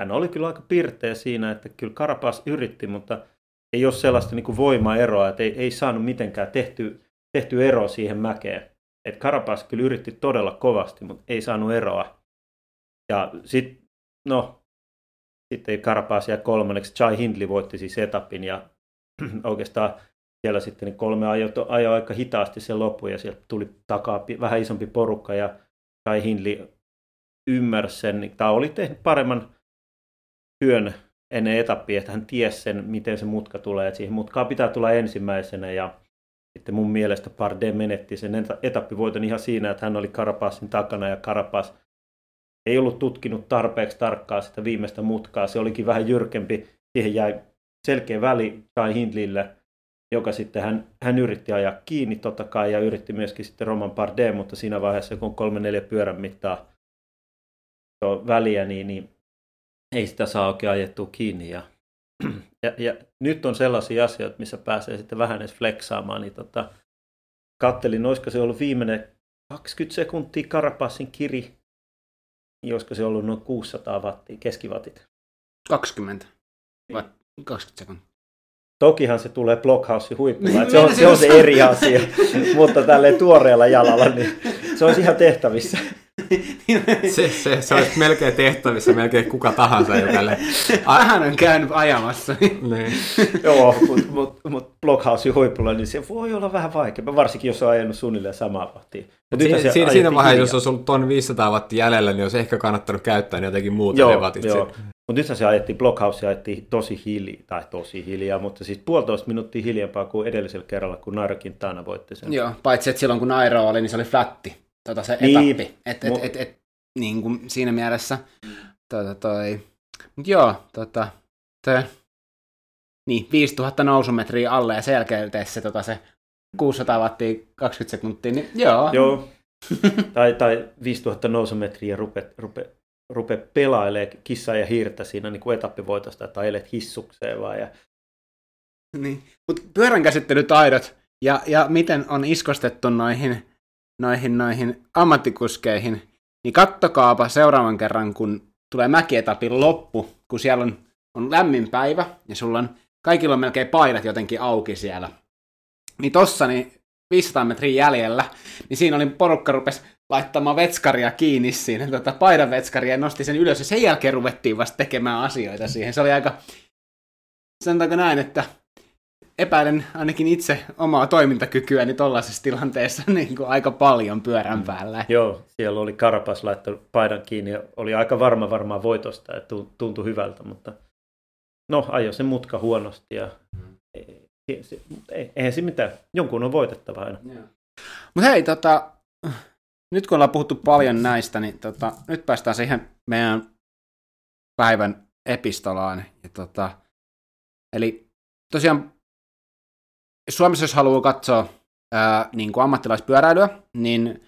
hän oli kyllä aika pirteä siinä, että kyllä Karapas yritti, mutta ei ole sellaista niin voimaeroa, että ei, ei saanut mitenkään tehty, tehty ero siihen mäkeen että Karapas kyllä yritti todella kovasti, mutta ei saanut eroa. Ja sitten, no, sitten Karapas jäi kolmanneksi. Chai Hindley voitti siis etapin ja oikeastaan siellä sitten kolme ajoi, ajo aika hitaasti sen loppuun ja sieltä tuli takaa vähän isompi porukka ja Chai Hindley ymmärsi sen, tämä oli tehnyt paremman työn ennen etappia, että hän tiesi sen, miten se mutka tulee. Että siihen mutkaan pitää tulla ensimmäisenä ja sitten mun mielestä Parde menetti sen etappivoiton ihan siinä, että hän oli Karapasin takana ja Karapas ei ollut tutkinut tarpeeksi tarkkaa sitä viimeistä mutkaa. Se olikin vähän jyrkempi. Siihen jäi selkeä väli Kai Hindlille, joka sitten hän, hän yritti ajaa kiinni totta kai ja yritti myöskin sitten Roman Parde, mutta siinä vaiheessa kun kolme neljä pyörän mittaa väliä, niin, niin ei sitä saa oikein ajettua kiinni. Ja ja, ja nyt on sellaisia asioita, missä pääsee sitten vähän edes flexaamaan, niin tota, kattelin, olisiko se ollut viimeinen 20 sekuntia Karapassin kiri, niin olisiko se ollut noin 600 wattia, keskivatit. 20. Watt, 20 sekuntia. Tokihan se tulee Blockhouse huipulla, että se on, se on se eri asia, mutta tälleen tuoreella jalalla, niin se on ihan tehtävissä. se, se, se olisi melkein tehtävissä melkein kuka tahansa, jo tälle. Vähän on käynyt ajamassa. niin. Joo, mutta mut, mut Blockhousein huipulla, niin se voi olla vähän vaikea, varsinkin jos on ajanut suunnilleen samaa vahtia. Mut siinä, siinä, siinä vaiheessa, jos olisi ollut ton 500 wattia jäljellä, niin olisi ehkä kannattanut käyttää niin jotenkin muuta joo, ne watit. Joo. Mutta nythän se ajettiin, Blockhouse ajettiin tosi hiljaa, tai tosi hiljaa, mutta siis puolitoista minuuttia hiljempaa kuin edellisellä kerralla, kun Nairo Quintana voitti sen. Joo, paitsi että silloin kun Nairo oli, niin se oli flatti, tota se Niin. etappi. Et, et, et, et, niin kuin siinä mielessä. Tota, toi. Mut joo, tota, toi, niin, 5000 nousumetriä alle ja sen jälkeen se, tota, se 600 wattia 20 sekuntia, niin joo. Joo, tai, tai 5000 nousumetriä rupe, rupe, rupe pelailee kissaa ja hiirtä siinä niin kuin etappivoitosta, tai elet hissukseen vaan. Ja... Niin. Mutta pyörän käsittelytaidot ja, ja miten on iskostettu noihin, noihin, noihin ammattikuskeihin, niin kattokaapa seuraavan kerran, kun tulee mäkietapin loppu, kun siellä on, on lämmin päivä ja sulla on, kaikilla on melkein paidat jotenkin auki siellä. Niin tossa niin 500 metriä jäljellä, niin siinä oli porukka rupesi laittamaan vetskaria kiinni siinä, tota, paidan vetskaria ja nosti sen ylös ja sen jälkeen ruvettiin vasta tekemään asioita siihen. Se oli aika, sanotaanko näin, että epäilen ainakin itse omaa toimintakykyäni tollaisessa tilanteessa niin kuin aika paljon pyörän päällä. Joo, siellä oli Karapas laittanut paidan kiinni ja oli aika varma varmaan voitosta, että tu- tuntui hyvältä, mutta no ajo se mutka huonosti ja ei, se- ei, eihän se mitään, jonkun on voitettava aina. Mutta hei, tota, nyt kun ollaan puhuttu paljon näistä, niin tota, nyt päästään siihen meidän päivän epistolaan. Ja tota, eli tosiaan Suomessa jos haluaa katsoa ää, niin kuin ammattilaispyöräilyä, niin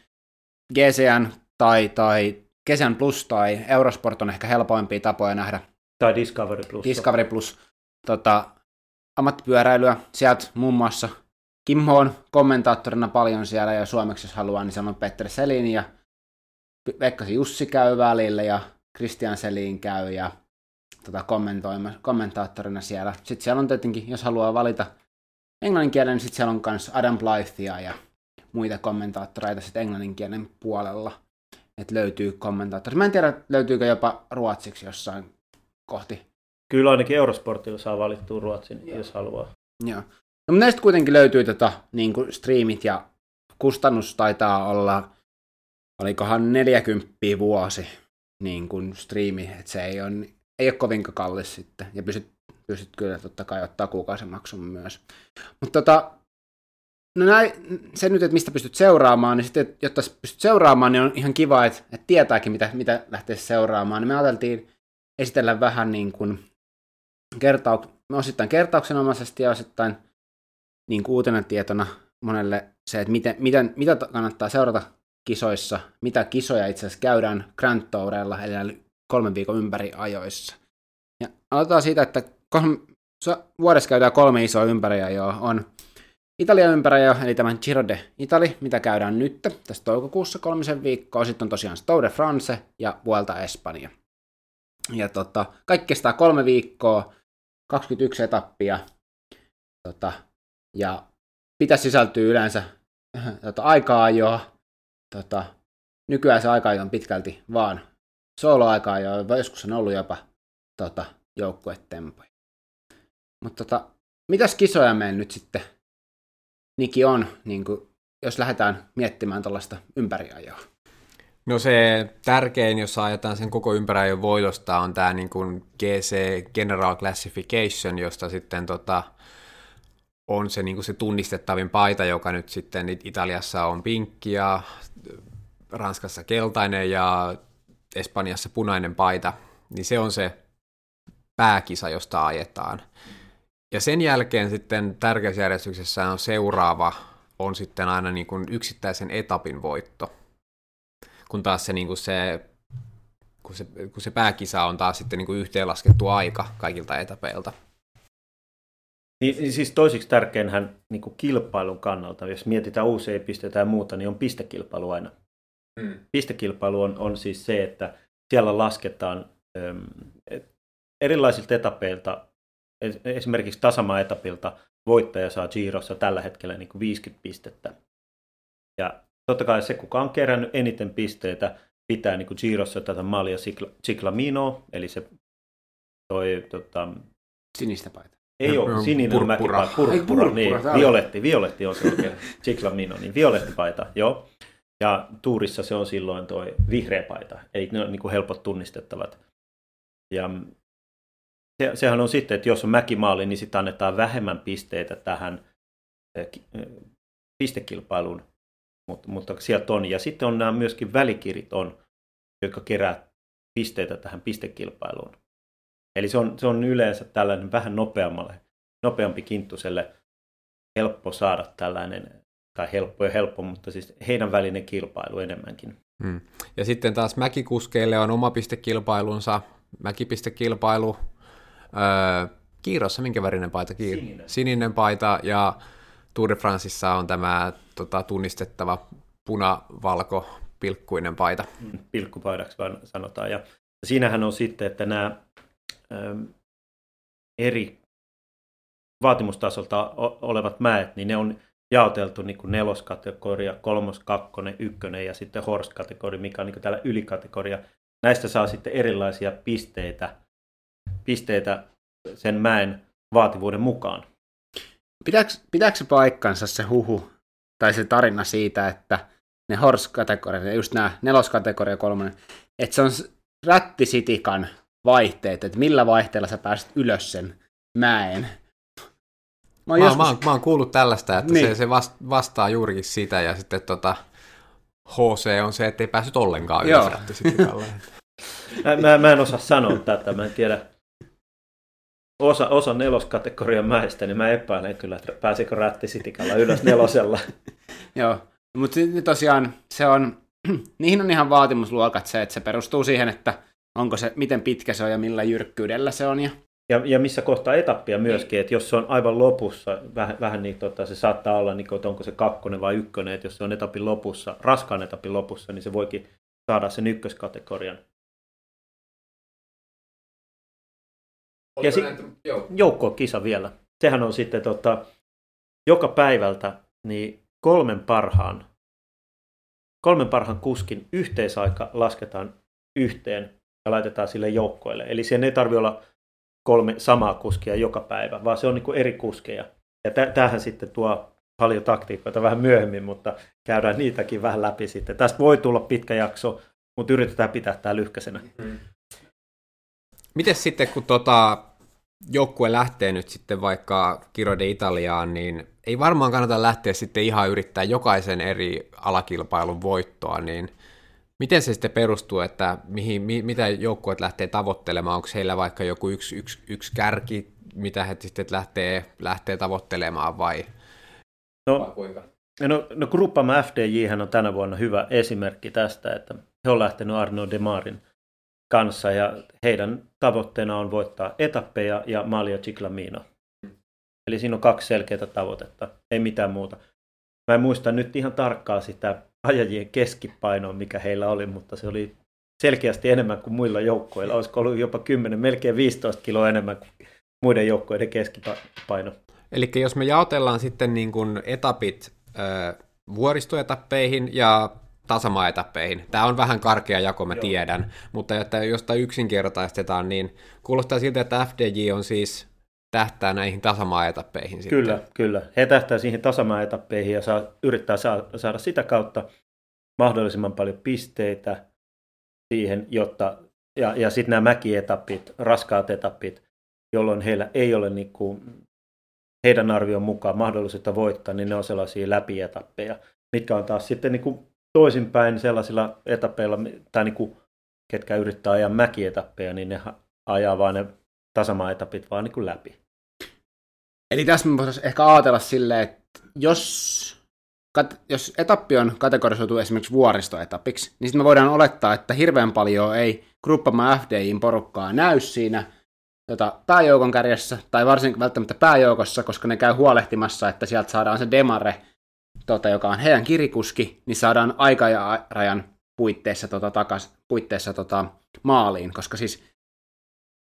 GCN tai, tai GCN Plus tai Eurosport on ehkä helpoimpia tapoja nähdä Tai Discovery Plus. Discovery Plus tota, ammattipyöräilyä. Sieltä muun muassa Kimmo on kommentaattorina paljon siellä ja suomeksi jos haluaa, niin sanon Petter Selin ja Vekkasi Jussi käy välillä ja Christian Selin käy ja tota, kommentoima- kommentaattorina siellä. Sitten siellä on tietenkin, jos haluaa valita englannin kielen, niin sitten siellä on myös Adam Blythea ja muita kommentaattoreita sitten englannin kielen puolella. Että löytyy kommentaattori. Mä en tiedä, löytyykö jopa ruotsiksi jossain kohti Kyllä ainakin Eurosportilla saa valittua Ruotsin, jos haluaa. Joo. No, mutta näistä kuitenkin löytyy tota, niin kuin streamit ja kustannus taitaa olla, olikohan 40 vuosi niin kuin striimi, että se ei ole, ei ole kovin kallis sitten, ja pystyt, pystyt kyllä totta kai ottaa kuukausimaksun myös. Mutta tota, no näin, se nyt, että mistä pystyt seuraamaan, niin sitten, jotta pystyt seuraamaan, niin on ihan kiva, että, että tietääkin, mitä, mitä lähtee seuraamaan. Niin me ajateltiin esitellä vähän niin kuin kertauk- osittain kertauksenomaisesti ja osittain niin kuin uutena tietona monelle se, että miten, miten, mitä ta- kannattaa seurata kisoissa, mitä kisoja itse asiassa käydään Grand Tourilla, eli kolmen viikon ympäri ajoissa. Ja aloitetaan siitä, että vuodessa käydään kolme isoa ympäriajoa. On Italian ympäriajo, eli tämän Giro de Italy, mitä käydään nyt, tässä toukokuussa kolmisen viikkoa. Sitten on tosiaan Tour de France ja Vuelta Espanja. Ja tota, kaikki kestää kolme viikkoa, 21 etappia, tota, ja pitäisi sisältyä yleensä tota, aika-ajoa. Tota, nykyään se aika on pitkälti vaan soloaika-ajoa, joskus on ollut jopa tota, joukkuetempoja. Mutta tota, mitäs kisoja meillä nyt sitten Niki on, niin kuin, jos lähdetään miettimään tällaista ympäriajoa? No se tärkein, jos ajetaan sen koko ympäröijän voitosta, on tämä niin kuin GC General Classification, josta sitten tota, on se, niin kuin se tunnistettavin paita, joka nyt sitten Italiassa on pinkki ja Ranskassa keltainen ja Espanjassa punainen paita, niin se on se pääkisa, josta ajetaan. Ja sen jälkeen sitten tärkeysjärjestyksessä on seuraava, on sitten aina niin kuin yksittäisen etapin voitto kun taas se, niin kuin se, kun se, kun se pääkisa on taas sitten niin kuin yhteenlaskettu aika kaikilta etapeilta. Niin, niin siis toiseksi tärkeinhän niin kuin kilpailun kannalta, jos mietitään uusia pisteitä ja muuta, niin on pistekilpailu aina. Mm. Pistekilpailu on, on siis se, että siellä lasketaan äm, erilaisilta etapeilta, esimerkiksi tasama-etapilta voittaja saa Girossa tällä hetkellä niin kuin 50 pistettä. Ja totta kai se, kuka on kerännyt eniten pisteitä, pitää niin kuin Girossa tätä Malia Ciclamino, eli se toi, tota, Sinistä paita. ei ole sininen purppura. mäkipaita, purppura, Ei, purppura, niin, tää oli. violetti, violetti on se oikein, Ciclamino, niin violetti paita, joo. Ja tuurissa se on silloin toi vihreä paita, eli ne on niin kuin helpot tunnistettavat. Ja se, sehän on sitten, että jos on mäkimaali, niin sitten annetaan vähemmän pisteitä tähän eh, eh, pistekilpailuun, mutta, mutta sieltä on. Ja sitten on nämä myöskin välikirit on, jotka kerää pisteitä tähän pistekilpailuun. Eli se on, se on yleensä tällainen vähän nopeammalle, nopeampi kinttuselle helppo saada tällainen, tai helppo ja helppo, mutta siis heidän välinen kilpailu enemmänkin. Mm. Ja sitten taas mäkikuskeille on oma pistekilpailunsa, mäkipistekilpailu. Öö, Kiirossa minkä värinen paita? Kiir- Sininen. Sininen paita ja Tour de Franceissa on tämä tota, tunnistettava puna-valko-pilkkuinen paita. pilkkupaidaksi vaan sanotaan. Ja siinähän on sitten, että nämä äm, eri vaatimustasolta olevat mäet, niin ne on jaoteltu niin kuin neloskategoria, kolmos, kakkonen, ykkönen ja sitten horse-kategoria, mikä on niin kuin täällä ylikategoria. Näistä saa sitten erilaisia pisteitä, pisteitä sen mäen vaativuuden mukaan. Pitääkö, pitääkö se paikkansa se huhu tai se tarina siitä, että ne horse-kategoriat, ja just nämä neloskategoria kolmonen, että se on rättisitikan vaihteet, että millä vaihteella sä pääset ylös sen mäen. Mä oon Mä, joskus, mä, oon, mä oon kuullut tällaista, että Niin. se, se vast- vastaa juurikin sitä, ja sitten tota, HC on se, ettei päässyt ollenkaan Joo. ylös rättisitikalle. Mä, mä, mä en osaa sanoa tätä, mä en tiedä. Osa, osa neloskategorian mäistä, niin mä epäilen kyllä, että pääsikö rättisitikalla ylös nelosella. Joo, mutta tosiaan se on, niihin on ihan vaatimusluokat se, että se perustuu siihen, että onko se, miten pitkä se on ja millä jyrkkyydellä se on. Ja, Ja, ja missä kohtaa etappia myöskin, että jos se on aivan lopussa, vähän, vähän niin tota, se saattaa olla, niin että onko se kakkonen vai ykkönen, että jos se on etapin lopussa, raskaan etapin lopussa, niin se voikin saada sen ykköskategorian. Ja si- joukkokisa vielä. Sehän on sitten tota, joka päivältä niin kolmen parhaan, kolmen parhaan kuskin yhteisaika lasketaan yhteen ja laitetaan sille joukkoille. Eli sen ei tarvitse olla kolme samaa kuskia joka päivä, vaan se on niin kuin eri kuskeja. Ja tä- tämähän sitten tuo paljon taktiikoita vähän myöhemmin, mutta käydään niitäkin vähän läpi sitten. Tästä voi tulla pitkä jakso, mutta yritetään pitää tämä lyhkäisenä. Miten sitten, kun tota, joukkue lähtee nyt sitten vaikka Giro de Italiaan, niin ei varmaan kannata lähteä sitten ihan yrittää jokaisen eri alakilpailun voittoa, niin miten se sitten perustuu, että mihin, mi, mitä joukkueet lähtee tavoittelemaan? Onko heillä vaikka joku yksi, yksi, yksi kärki, mitä he sitten lähtee, lähtee tavoittelemaan vai, No, vai kuinka? No, no Gruppamme FDJ on tänä vuonna hyvä esimerkki tästä, että he on lähtenyt Arno Demarin kanssa ja heidän tavoitteena on voittaa etappeja ja Malia Ciclamino. Eli siinä on kaksi selkeää tavoitetta, ei mitään muuta. Mä en muista nyt ihan tarkkaa sitä ajajien keskipainoa, mikä heillä oli, mutta se oli selkeästi enemmän kuin muilla joukkoilla. Olisiko ollut jopa 10, melkein 15 kiloa enemmän kuin muiden joukkoiden keskipaino. Eli jos me jaotellaan sitten niin kuin etapit ö, vuoristoetappeihin ja tasamaetappeihin. Tämä on vähän karkea jako, mä Joo. tiedän, mutta että jostain yksinkertaistetaan, niin kuulostaa siltä, että FDJ on siis tähtää näihin tasamaetappeihin sitten. Kyllä, kyllä. He tähtää siihen tasamaetappeihin ja saa, yrittää saa, saada sitä kautta mahdollisimman paljon pisteitä siihen, jotta, ja, ja sitten nämä mäkietapit, raskaat etapit, jolloin heillä ei ole niin kuin, heidän arvion mukaan mahdollisuutta voittaa, niin ne on sellaisia läpietappeja, mitkä on taas sitten niin kuin toisinpäin sellaisilla etappeilla, tai niin kuin, ketkä yrittää ajaa mäkietappeja, niin ne ajaa vaan ne tasamaetapit vaan niin kuin läpi. Eli tässä me voitaisiin ehkä ajatella silleen, että jos, kat- jos etappi on kategorisoitu esimerkiksi vuoristoetapiksi, niin sitten me voidaan olettaa, että hirveän paljon ei gruppamme FDIin porukkaa näy siinä tota, pääjoukon kärjessä, tai varsinkin välttämättä pääjoukossa, koska ne käy huolehtimassa, että sieltä saadaan se demare, tota, joka on heidän kirikuski, niin saadaan aikarajan puitteissa, tota, takas, puitteissa tota, maaliin, koska siis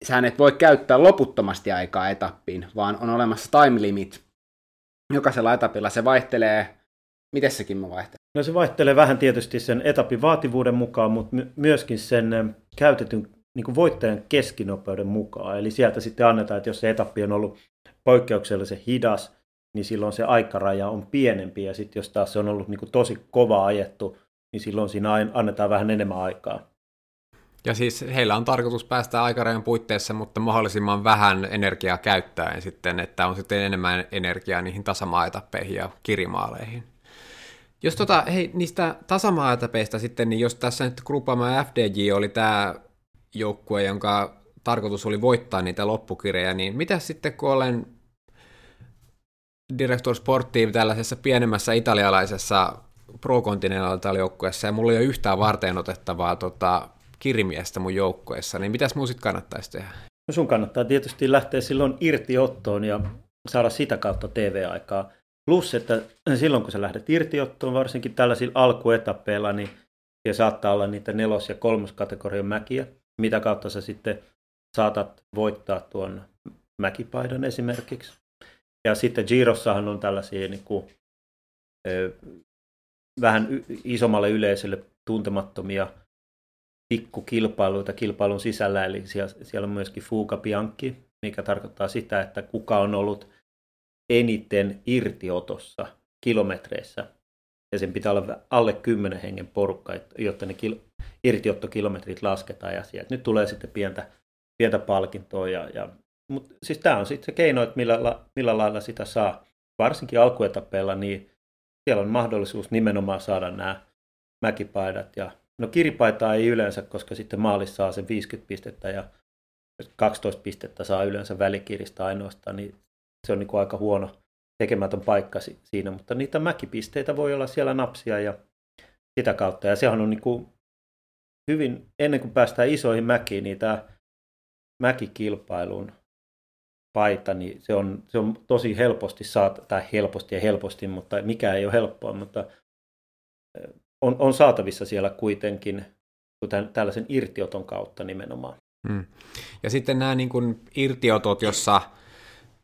sähän et voi käyttää loputtomasti aikaa etappiin, vaan on olemassa time limit. Jokaisella etapilla se vaihtelee, miten sekin me vaihtelee? No se vaihtelee vähän tietysti sen etapin vaativuuden mukaan, mutta myöskin sen käytetyn niin kuin voittajan keskinopeuden mukaan. Eli sieltä sitten annetaan, että jos se etappi on ollut poikkeuksellisen hidas, niin silloin se aikaraja on pienempi. Ja sitten jos taas se on ollut niin kuin tosi kova ajettu, niin silloin siinä annetaan vähän enemmän aikaa. Ja siis heillä on tarkoitus päästä aikarajan puitteissa, mutta mahdollisimman vähän energiaa käyttäen sitten, että on sitten enemmän energiaa niihin tasamaetappeihin ja kirimaaleihin. Jos tota, hei, niistä tasamaetapeista sitten, niin jos tässä nyt gruppaama FDJ oli tämä joukkue, jonka tarkoitus oli voittaa niitä loppukirjoja, niin mitä sitten kun olen Director Sportive tällaisessa pienemmässä italialaisessa pro joukkueessa ja mulla ei ole yhtään varten otettavaa tota, kirimiestä mun joukkueessa, niin mitäs mun sitten kannattaisi tehdä? No sun kannattaa tietysti lähteä silloin irtiottoon ja saada sitä kautta TV-aikaa. Plus, että silloin kun sä lähdet irtiottoon, varsinkin tällaisilla alkuetappeilla, niin saattaa olla niitä nelos- ja kolmoskategorian mäkiä, mitä kautta sä sitten saatat voittaa tuon mäkipaidan esimerkiksi. Ja sitten Girossahan on tällaisia niin kuin, vähän isommalle yleisölle tuntemattomia pikkukilpailuita kilpailun sisällä, eli siellä, on myöskin Fuga Bianchi, mikä tarkoittaa sitä, että kuka on ollut eniten irtiotossa kilometreissä. Ja sen pitää olla alle 10 hengen porukka, jotta ne kil- irtiottokilometrit lasketaan. Ja sieltä nyt tulee sitten pientä, pientä palkintoa. Ja, ja, mutta siis tämä on sitten se keino, että millä, millä lailla sitä saa. Varsinkin alkuetappeilla, niin siellä on mahdollisuus nimenomaan saada nämä mäkipaidat. Ja, no kiripaitaa ei yleensä, koska sitten maalissa saa sen 50 pistettä ja 12 pistettä saa yleensä välikiristä ainoastaan, niin se on niin kuin aika huono tekemätön paikka siinä, mutta niitä mäkipisteitä voi olla siellä napsia ja sitä kautta. Ja sehän on niin kuin hyvin, ennen kuin päästään isoihin mäkiin, niin tämä mäkikilpailun paita, niin se on, se on tosi helposti saat, tai helposti ja helposti, mutta mikä ei ole helppoa, mutta on, on saatavissa siellä kuitenkin tämän, tällaisen irtioton kautta nimenomaan. Hmm. Ja sitten nämä niin kuin irtiotot, jossa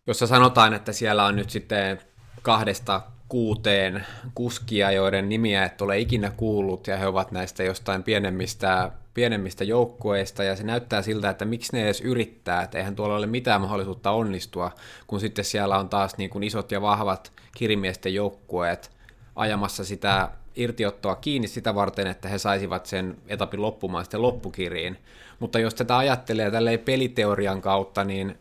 jossa sanotaan, että siellä on nyt sitten kahdesta kuuteen kuskia, joiden nimiä et ole ikinä kuullut, ja he ovat näistä jostain pienemmistä, pienemmistä joukkueista, ja se näyttää siltä, että miksi ne edes yrittää, että eihän tuolla ole mitään mahdollisuutta onnistua, kun sitten siellä on taas niin kuin isot ja vahvat kirimiesten joukkueet ajamassa sitä irtiottoa kiinni sitä varten, että he saisivat sen etapin loppumaan sitten loppukiriin. Mutta jos tätä ajattelee tälleen peliteorian kautta, niin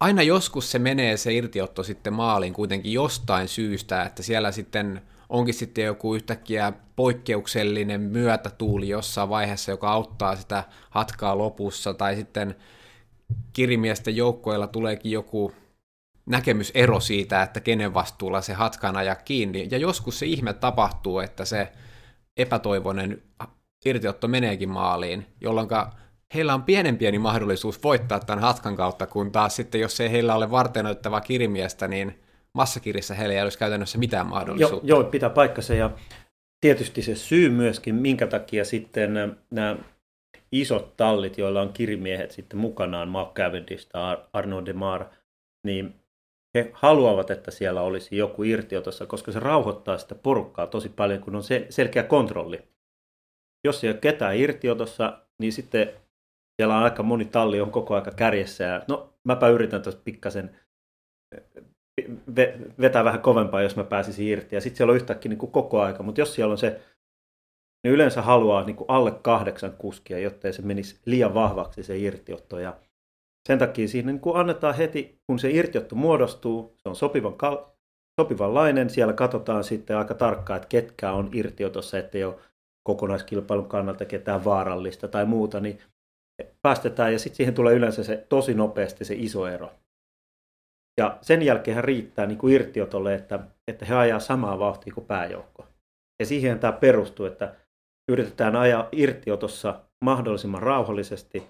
aina joskus se menee se irtiotto sitten maaliin kuitenkin jostain syystä, että siellä sitten onkin sitten joku yhtäkkiä poikkeuksellinen myötätuuli jossain vaiheessa, joka auttaa sitä hatkaa lopussa, tai sitten kirimiesten joukkoilla tuleekin joku näkemysero siitä, että kenen vastuulla se hatkan ajaa kiinni. Ja joskus se ihme tapahtuu, että se epätoivoinen irtiotto meneekin maaliin, jolloin heillä on pienen pieni mahdollisuus voittaa tämän hatkan kautta, kun taas sitten, jos ei heillä ole varteenoittavaa kirimiestä, niin massakirissä heillä ei olisi käytännössä mitään mahdollisuutta. Joo, joo pitää paikkansa ja tietysti se syy myöskin, minkä takia sitten nämä isot tallit, joilla on kirimiehet sitten mukanaan, Mark Cavendish tai Arnaud Demar, niin he haluavat, että siellä olisi joku irtiotossa, koska se rauhoittaa sitä porukkaa tosi paljon, kun on se selkeä kontrolli. Jos ei ole ketään irtiotossa, niin sitten siellä on aika moni talli on koko aika kärjessä ja no mäpä yritän tuosta pikkasen vetää vähän kovempaa, jos mä pääsisin irti. Ja sitten siellä on yhtäkkiä niin kuin koko aika, mutta jos siellä on se, ne yleensä haluaa niin kuin alle kahdeksan kuskia, jotta se menisi liian vahvaksi se irtiotto. Ja sen takia siinä niin kuin annetaan heti, kun se irtiotto muodostuu, se on sopivan, kal- sopivanlainen, siellä katsotaan sitten aika tarkkaan, että ketkä on irtiotossa, ettei ole kokonaiskilpailun kannalta ketään vaarallista tai muuta, niin päästetään ja sitten siihen tulee yleensä se tosi nopeasti se iso ero. Ja sen jälkeen riittää niin kuin irtiotolle, että, että he ajaa samaa vauhtia kuin pääjoukko. Ja siihen tämä perustuu, että yritetään ajaa irtiotossa mahdollisimman rauhallisesti,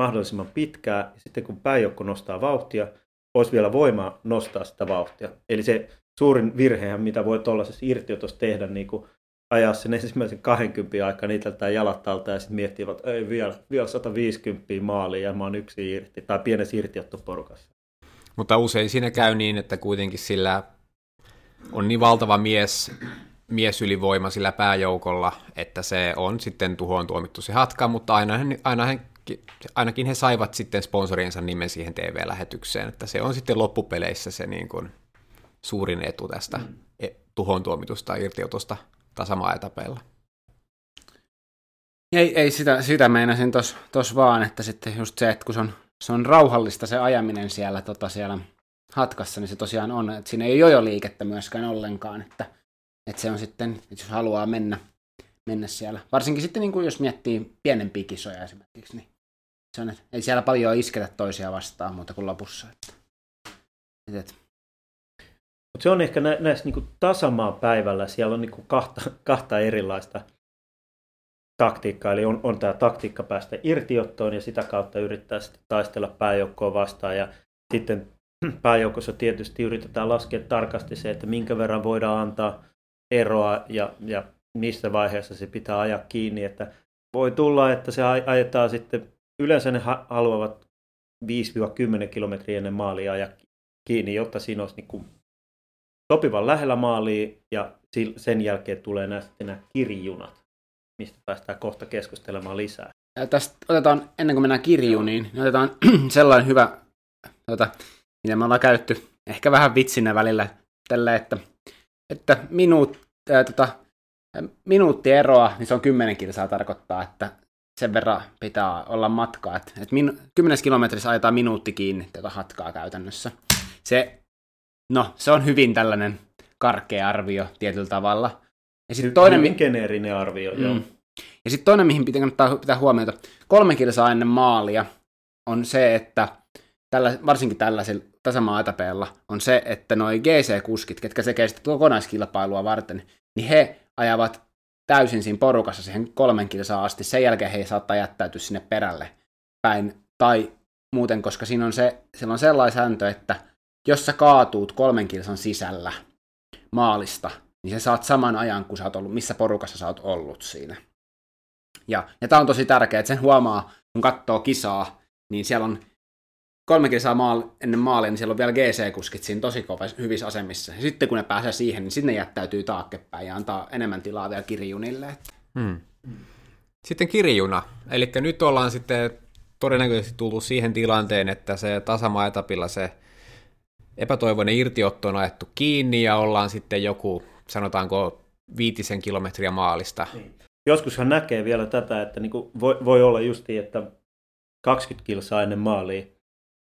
mahdollisimman pitkää, ja sitten kun pääjoukko nostaa vauhtia, olisi vielä voimaa nostaa sitä vauhtia. Eli se suurin virhehän, mitä voi tuollaisessa irtiotossa tehdä, niin kuin ajaa sen ensimmäisen 20 aikaa niitä jalat alta ja sitten miettivät, että ei vielä, vielä 150 maaliin ja mä oon yksi irti, tai pienessä irtiottoporukassa. Mutta usein siinä käy niin, että kuitenkin sillä on niin valtava mies miesylivoima sillä pääjoukolla, että se on sitten tuhoon tuomittu se hatka, mutta aina, aina he, ainakin he saivat sitten sponsoriensa nimen siihen TV-lähetykseen, että se on sitten loppupeleissä se niin kuin suurin etu tästä mm. E, tuhoon tuomitusta irtiotosta tasamaa-etapeilla. Ei, ei sitä, sitä meinasin tuossa vaan, että sitten just se, että kun se on, se on rauhallista se ajaminen siellä, tota, siellä hatkassa, niin se tosiaan on, että siinä ei ole liikettä myöskään ollenkaan, että, että se on sitten, että jos haluaa mennä, mennä siellä. Varsinkin sitten niin kuin jos miettii pienempiä kisoja esimerkiksi, niin se on, että ei siellä paljon isketä toisia vastaan muuta kuin lopussa. Että, että. Mut se on ehkä nä- näissä niin tasamaan päivällä, siellä on niin kahta, kahta erilaista taktiikkaa, eli on, on tämä taktiikka päästä irtiottoon ja sitä kautta yrittää sitten taistella pääjoukkoa vastaan. Ja sitten pääjoukossa tietysti yritetään laskea tarkasti se, että minkä verran voidaan antaa eroa ja, ja missä vaiheessa se pitää ajaa kiinni. Että voi tulla, että se ajetaan sitten, yleensä ne haluavat 5-10 kilometriä ennen maalia ajaa kiinni, jotta siinä olisi niin kuin sopivan lähellä maalia ja sen jälkeen tulee nämä, nämä kirjunat, mistä päästään kohta keskustelemaan lisää. Ja tästä otetaan, ennen kuin mennään kirjuun, niin otetaan sellainen hyvä tuota, mitä me ollaan käytetty ehkä vähän vitsinä välillä tällä, että, että minuut, ää, tota, minuuttieroa, niin se on 10 kilsaa tarkoittaa, että sen verran pitää olla matkaa. Että, että min, 10 kilometrissä ajetaan minuutti kiinni tätä hatkaa käytännössä. Se, no, se on hyvin tällainen karkea arvio tietyllä tavalla. Ja sitten toinen, hyvin geneerinen arvio, mm. joo. Ja sitten toinen, mihin pitää, pitää huomiota, kolme kilsaa ennen maalia on se, että tällä, varsinkin tällaisilla tasamaa-etapeella on se, että noi GC-kuskit, ketkä se sitä kokonaiskilpailua varten, niin he ajavat täysin siinä porukassa siihen kolmen kilsaa asti. Sen jälkeen he saattaa jättäytyä sinne perälle päin. Tai muuten, koska siinä on, se, siellä on sellainen sääntö, että jos sä kaatuut kolmen kilsan sisällä maalista, niin sä saat saman ajan, kun sä oot ollut, missä porukassa sä oot ollut siinä. Ja, ja tämä on tosi tärkeää, että sen huomaa, kun katsoo kisaa, niin siellä on kolme kilsaa maal, ennen maalia, niin siellä on vielä GC-kuskit siinä tosi kovassa, hyvissä asemissa. Ja sitten kun ne pääsee siihen, niin sinne jättäytyy taakkepäin ja antaa enemmän tilaa vielä kirjunille. Hmm. Sitten kirjuna. Eli nyt ollaan sitten todennäköisesti tullut siihen tilanteen, että se tasamaetapilla se epätoivoinen irtiotto on ajettu kiinni ja ollaan sitten joku, sanotaanko, viitisen kilometriä maalista. Niin. Joskushan näkee vielä tätä, että niin voi, voi olla justi, että 20 kilsaa ennen maalia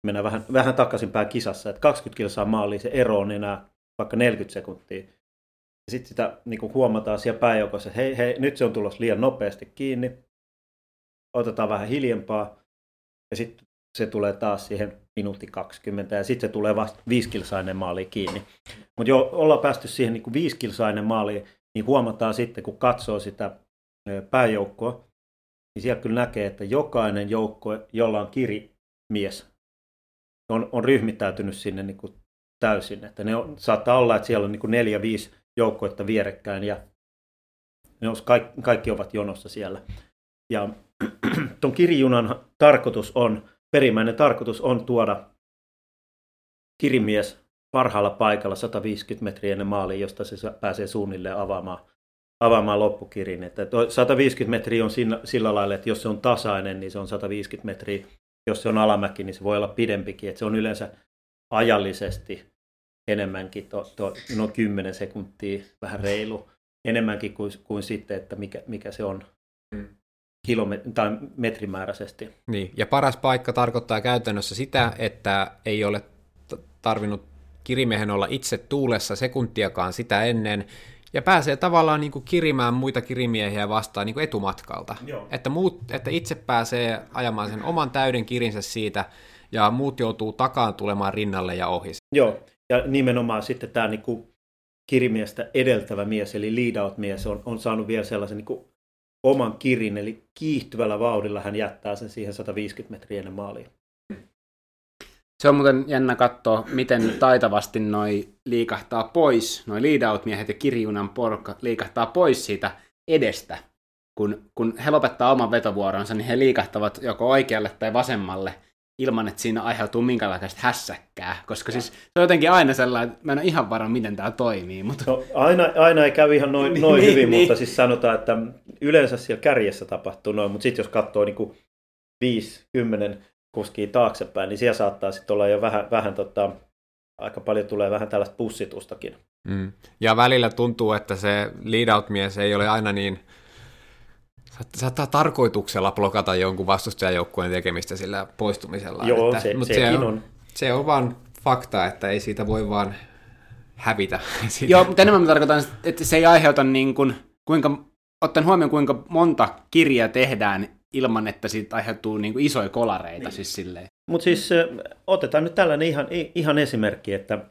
mennään vähän, vähän takaisinpäin kisassa, että 20 kilsaa maaliin se ero on enää vaikka 40 sekuntia. Ja sitten sitä niin kuin huomataan siellä pääjoukossa, että hei, hei, nyt se on tulossa liian nopeasti kiinni, otetaan vähän hiljempaa, ja sitten se tulee taas siihen minuutti 20, ja sitten se tulee vasta 5 kilsaa ennen maaliin kiinni. Mutta jo ollaan päästy siihen niin kuin 5 kilsaa ennen maaliin, niin huomataan sitten, kun katsoo sitä pääjoukkoa, niin siellä kyllä näkee, että jokainen joukko, jolla on kirimies, on, on ryhmittäytynyt sinne niin kuin täysin. Että ne on, saattaa olla, että siellä on niin kuin neljä, viisi joukkoetta vierekkäin ja ne on, kaikki, kaikki ovat jonossa siellä. Ja tuon kirjunan tarkoitus on, perimmäinen tarkoitus on tuoda kirimies parhaalla paikalla 150 metriä ennen maaliin, josta se pääsee suunnilleen avaamaan, avaamaan loppukirin. Että 150 metriä on sillä, sillä lailla, että jos se on tasainen, niin se on 150 metriä jos se on alamäki, niin se voi olla pidempikin. Että se on yleensä ajallisesti enemmänkin, to, to, no 10 sekuntia, vähän reilu, enemmänkin kuin, kuin sitten, että mikä, mikä se on mm. Kilomet- tai metrimääräisesti. Niin, ja paras paikka tarkoittaa käytännössä sitä, että ei ole tarvinnut kirimiehen olla itse tuulessa sekuntiakaan sitä ennen, ja pääsee tavallaan niin kuin kirimään muita kirimiehiä vastaan niin kuin etumatkalta. Että, muut, että itse pääsee ajamaan sen oman täyden kirinsä siitä, ja muut joutuu takaan tulemaan rinnalle ja ohi. Joo, ja nimenomaan sitten tämä niin kuin kirimiestä edeltävä mies, eli lead out mies, on, on saanut vielä sellaisen niin kuin oman kirin, eli kiihtyvällä vauhdilla hän jättää sen siihen 150 metriä ennen maalia. Se on muuten jännä katsoa, miten taitavasti noi liikahtaa pois, noi lead-out-miehet ja kirjunan porukka liikahtaa pois siitä edestä. Kun, kun he lopettaa oman vetovuoronsa, niin he liikahtavat joko oikealle tai vasemmalle. Ilman, että siinä aiheutuu minkälaista hässäkkää, koska siis se on jotenkin aina sellainen, että mä en ole ihan varma, miten tämä toimii. Mutta... No, aina, aina ei käy ihan noin, noin Niin, hyvin, niin. mutta siis sanotaan, että yleensä siellä kärjessä tapahtuu noin, mutta sitten jos katsoo niin 5-10 kuskia taaksepäin, niin siellä saattaa sitten olla jo vähän, vähän tota, aika paljon tulee vähän tällaista pussitustakin. Mm. Ja välillä tuntuu, että se lead-out-mies ei ole aina niin saattaa tarkoituksella blokata jonkun vastustajajoukkueen tekemistä sillä poistumisella. Joo, että, se, mut sekin se on. on. Se on vaan fakta, että ei siitä voi vaan hävitä. Siitä. Joo, mutta enemmän mä tarkoitan, että se ei aiheuta niin kuin, kuinka, ottaen huomioon kuinka monta kirjaa tehdään ilman, että siitä aiheutuu niin kuin isoja kolareita. Niin. Siis silleen. Mutta siis otetaan nyt tällainen ihan, ihan esimerkki, että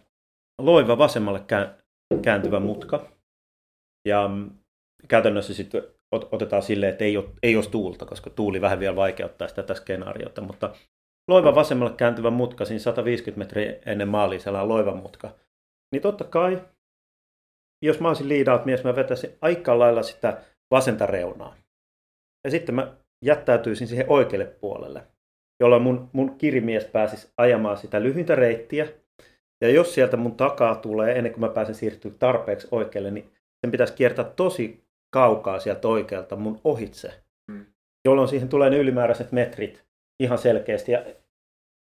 loiva vasemmalle kä- kääntyvä mutka. Ja mm, käytännössä sitten ot- otetaan silleen, että ei ole, ei ole tuulta, koska tuuli vähän vielä vaikeuttaa sitä tätä skenaariota. Mutta loiva vasemmalle kääntyvä mutka, siinä 150 metriä ennen maalia sellainen loiva mutka. Niin totta kai, jos mä olisin lead mies, mä vetäisin aika lailla sitä vasenta reunaa. Ja sitten mä jättäytyisin siihen oikealle puolelle jolloin mun, mun kirimies pääsisi ajamaan sitä lyhyintä reittiä. Ja jos sieltä mun takaa tulee, ennen kuin mä pääsen siirtyä tarpeeksi oikealle, niin sen pitäisi kiertää tosi kaukaa sieltä oikealta mun ohitse. Mm. Jolloin siihen tulee ne ylimääräiset metrit ihan selkeästi. Ja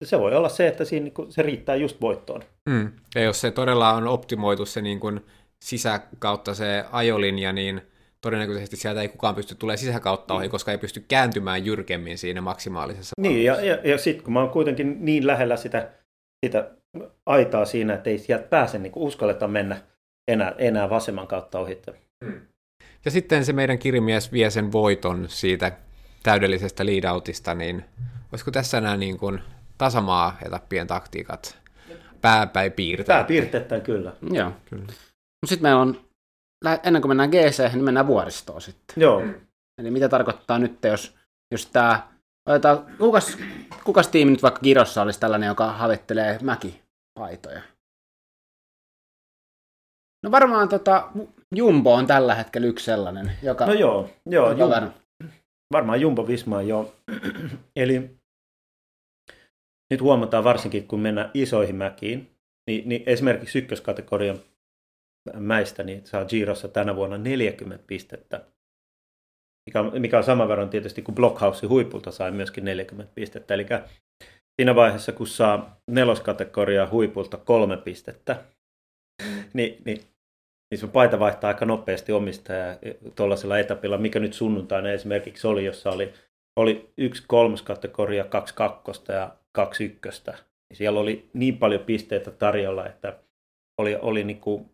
se voi olla se, että siinä niinku- se riittää just voittoon. Mm. Ja jos se todella on optimoitu se niin kuin sisäkautta se ajolinja, niin todennäköisesti sieltä ei kukaan pysty tulemaan sisäkautta ohi, koska ei pysty kääntymään jyrkemmin siinä maksimaalisessa Niin, ja, ja, ja sitten kun mä oon kuitenkin niin lähellä sitä, sitä aitaa siinä, että ei sieltä pääse, niin uskalleta mennä enää, enää vasemman kautta ohitte. Ja sitten se meidän kirjamies vie sen voiton siitä täydellisestä lead-outista, niin olisiko tässä nämä niin kuin tasamaa-etappien taktiikat pääpäin piirteet? Pääpiirteittäin kyllä. Joo. Kyllä. Mutta sitten meillä on, ennen kuin mennään GC, niin mennään vuoristoon sitten. Joo. Eli mitä tarkoittaa nyt, jos, jos tämä, otetaan, kukas, kukas tiimi nyt vaikka Kirossa olisi tällainen, joka havittelee mäkipaitoja? No varmaan tota, Jumbo on tällä hetkellä yksi sellainen, joka, No joo, joo joka Jum, ver- varmaan Jumbo Visma joo. Eli nyt huomataan varsinkin, kun mennään isoihin mäkiin, niin, niin esimerkiksi ykköskategorian mäistä niin saa Girossa tänä vuonna 40 pistettä, mikä on, mikä on saman verran tietysti kuin Blockhouse huipulta sai myöskin 40 pistettä. Eli siinä vaiheessa, kun saa neloskategoria huipulta kolme pistettä, niin, niin niin se paita vaihtaa aika nopeasti omistajaa tuollaisella etapilla, mikä nyt sunnuntaina esimerkiksi oli, jossa oli, oli yksi kolmoskategoria, kaksi kakkosta ja kaksi ykköstä. Niin siellä oli niin paljon pisteitä tarjolla, että oli, oli niin kuin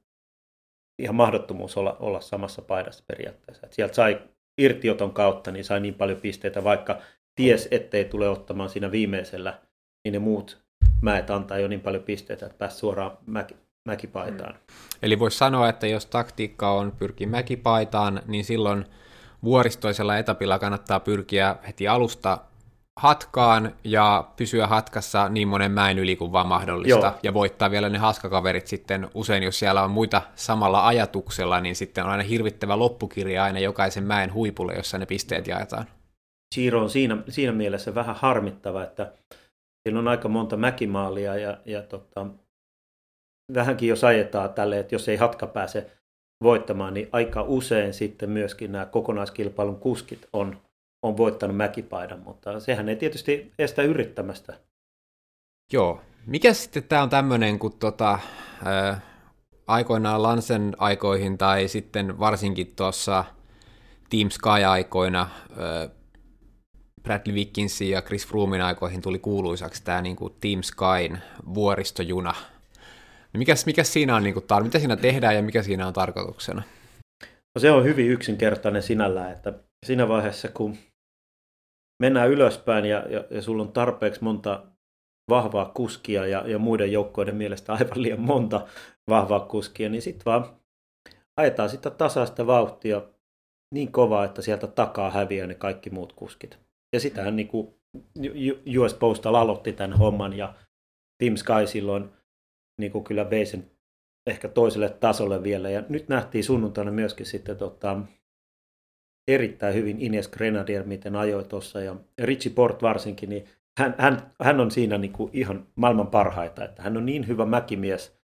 ihan mahdottomuus olla, olla samassa paidassa periaatteessa. Et sieltä sai irtioton kautta, niin sai niin paljon pisteitä, vaikka ties, ettei tule ottamaan siinä viimeisellä, niin ne muut mäet antaa jo niin paljon pisteitä, että pääsi suoraan mäki, mäkipaitaan. Eli voisi sanoa, että jos taktiikka on pyrkiä mäkipaitaan, niin silloin vuoristoisella etapilla kannattaa pyrkiä heti alusta hatkaan ja pysyä hatkassa niin monen mäen yli kuin vaan mahdollista. Joo. Ja voittaa vielä ne haskakaverit sitten usein, jos siellä on muita samalla ajatuksella, niin sitten on aina hirvittävä loppukirja aina jokaisen mäen huipulle, jossa ne pisteet jaetaan. Giro on siinä, siinä mielessä vähän harmittava, että siinä on aika monta mäkimaalia ja, ja tota, vähänkin jos ajetaan tälle, että jos ei hatka pääse voittamaan, niin aika usein sitten myöskin nämä kokonaiskilpailun kuskit on, on voittanut mäkipaidan, mutta sehän ei tietysti estä yrittämästä. Joo. Mikä sitten tämä on tämmöinen, kun tota, ää, aikoinaan Lansen aikoihin tai sitten varsinkin tuossa Team Sky-aikoina Bradley Wickinsin ja Chris Froomin aikoihin tuli kuuluisaksi tämä niin kuin Team Skyn vuoristojuna. Niin mikäs, mikäs siinä on, niin kuin, tar- mitä siinä tehdään ja mikä siinä on tarkoituksena? No se on hyvin yksinkertainen sinällään, että siinä vaiheessa kun mennään ylöspäin ja, ja, ja sulla on tarpeeksi monta vahvaa kuskia ja, ja muiden joukkoiden mielestä aivan liian monta vahvaa kuskia, niin sitten vaan ajetaan sitä tasaista vauhtia niin kovaa, että sieltä takaa häviää ne kaikki muut kuskit. Ja sitähän niin kuin US Postal aloitti tämän homman ja Team Sky silloin niin kuin kyllä vei sen ehkä toiselle tasolle vielä. Ja nyt nähtiin sunnuntaina myöskin sitten tota, erittäin hyvin Ines Grenadier, miten ajoi tuossa. Ja Richie Port varsinkin, niin hän, hän, hän on siinä niin kuin ihan maailman parhaita, että hän on niin hyvä mäkimies,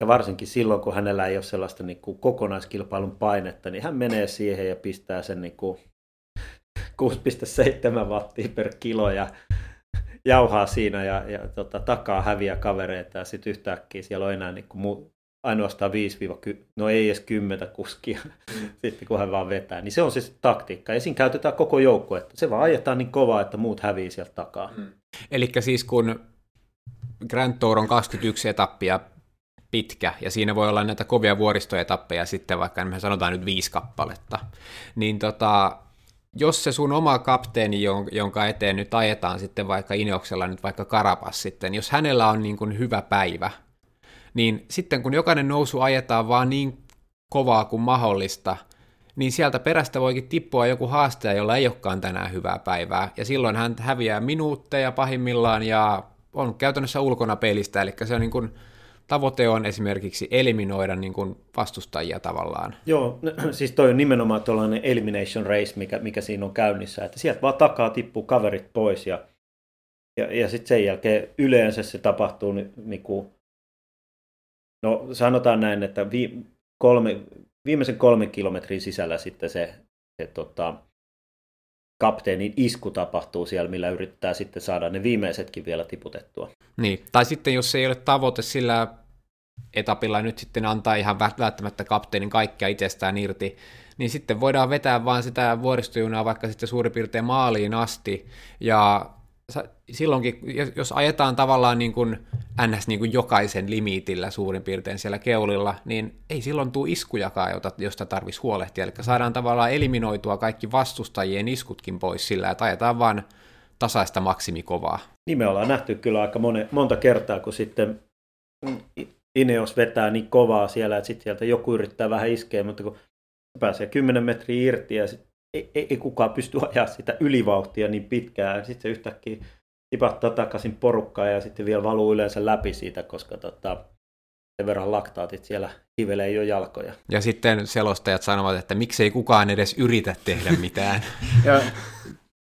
ja varsinkin silloin, kun hänellä ei ole sellaista niin kuin kokonaiskilpailun painetta, niin hän menee siihen ja pistää sen niin kuin 6,7 wattia per kilo ja jauhaa siinä ja, ja tota, takaa häviä kavereita ja sitten yhtäkkiä siellä on enää niin kuin ainoastaan 5-10, no ei edes 10 kuskia, mm. sitten kun hän vaan vetää. Niin se on se taktiikka. Ja siinä käytetään koko joukko, että se vaan ajetaan niin kovaa, että muut hävii sieltä takaa. Mm. Eli siis kun Grand Tour on 21 etappia pitkä, ja siinä voi olla näitä kovia vuoristoetappeja sitten vaikka me sanotaan nyt viisi kappaletta, niin tota, jos se sun oma kapteeni, jonka eteen nyt ajetaan sitten vaikka Ineoksella nyt vaikka Karapas sitten, jos hänellä on niin kuin hyvä päivä, niin sitten kun jokainen nousu ajetaan vaan niin kovaa kuin mahdollista, niin sieltä perästä voikin tippua joku haastaja, jolla ei olekaan tänään hyvää päivää, ja silloin hän häviää minuutteja pahimmillaan ja on käytännössä ulkona pelistä, eli se on niin kuin, tavoite on esimerkiksi eliminoida niin kuin vastustajia tavallaan. Joo, siis toi on nimenomaan tuollainen elimination race, mikä, mikä siinä on käynnissä, että sieltä vaan takaa tippuu kaverit pois ja, ja, ja sitten sen jälkeen yleensä se tapahtuu niin, niin kuin, no sanotaan näin, että vi, kolme, viimeisen kolmen kilometrin sisällä sitten se, se tota, kapteenin isku tapahtuu siellä, millä yrittää sitten saada ne viimeisetkin vielä tiputettua. Niin, tai sitten jos ei ole tavoite sillä etapilla nyt sitten antaa ihan välttämättä kapteenin kaikkea itsestään irti, niin sitten voidaan vetää vaan sitä vuoristojunaa vaikka sitten suurin piirtein maaliin asti, ja silloinkin, jos ajetaan tavallaan niin kuin ns. Niin kuin jokaisen limitillä suurin piirtein siellä keulilla, niin ei silloin tule iskujakaan, jota, josta tarvitsisi huolehtia. Eli saadaan tavallaan eliminoitua kaikki vastustajien iskutkin pois sillä, että ajetaan vaan tasaista maksimikovaa. Niin me ollaan nähty kyllä aika mone, monta kertaa, kun sitten Ineos vetää niin kovaa siellä, että sitten sieltä joku yrittää vähän iskeä, mutta kun pääsee 10 metriä irti ja sit ei, ei, kukaan pysty ajaa sitä ylivauhtia niin pitkään. Sitten se yhtäkkiä tipahtaa takaisin porukkaan ja sitten vielä valuu yleensä läpi siitä, koska tota, sen verran laktaatit siellä hivelee jo jalkoja. Ja sitten selostajat sanovat, että miksei kukaan edes yritä tehdä mitään. Joo,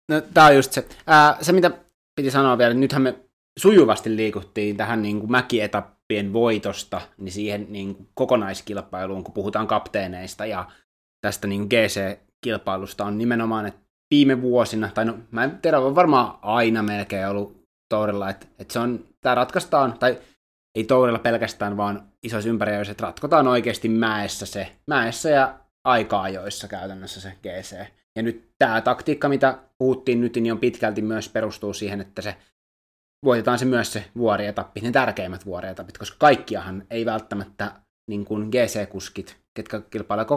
no, tämä on just se. Ää, se, mitä piti sanoa vielä, nythän me sujuvasti liikuttiin tähän niin kuin mäkietappien voitosta, niin siihen niin kuin kokonaiskilpailuun, kun puhutaan kapteeneista ja tästä niin GC-kilpailusta on nimenomaan, että viime vuosina, tai no mä en tiedä, on varmaan aina melkein ollut Tourilla, että, että se on, tämä ratkaistaan, tai ei Tourilla pelkästään, vaan isoissa ympäriöissä, että ratkotaan oikeasti mäessä se, mäessä ja aika-ajoissa käytännössä se GC. Ja nyt tämä taktiikka, mitä puhuttiin nyt, niin on pitkälti myös perustuu siihen, että se voitetaan se myös se vuorietappi, ne tärkeimmät vuorietapit, koska kaikkiahan ei välttämättä niin kuin GC-kuskit, ketkä kilpailevat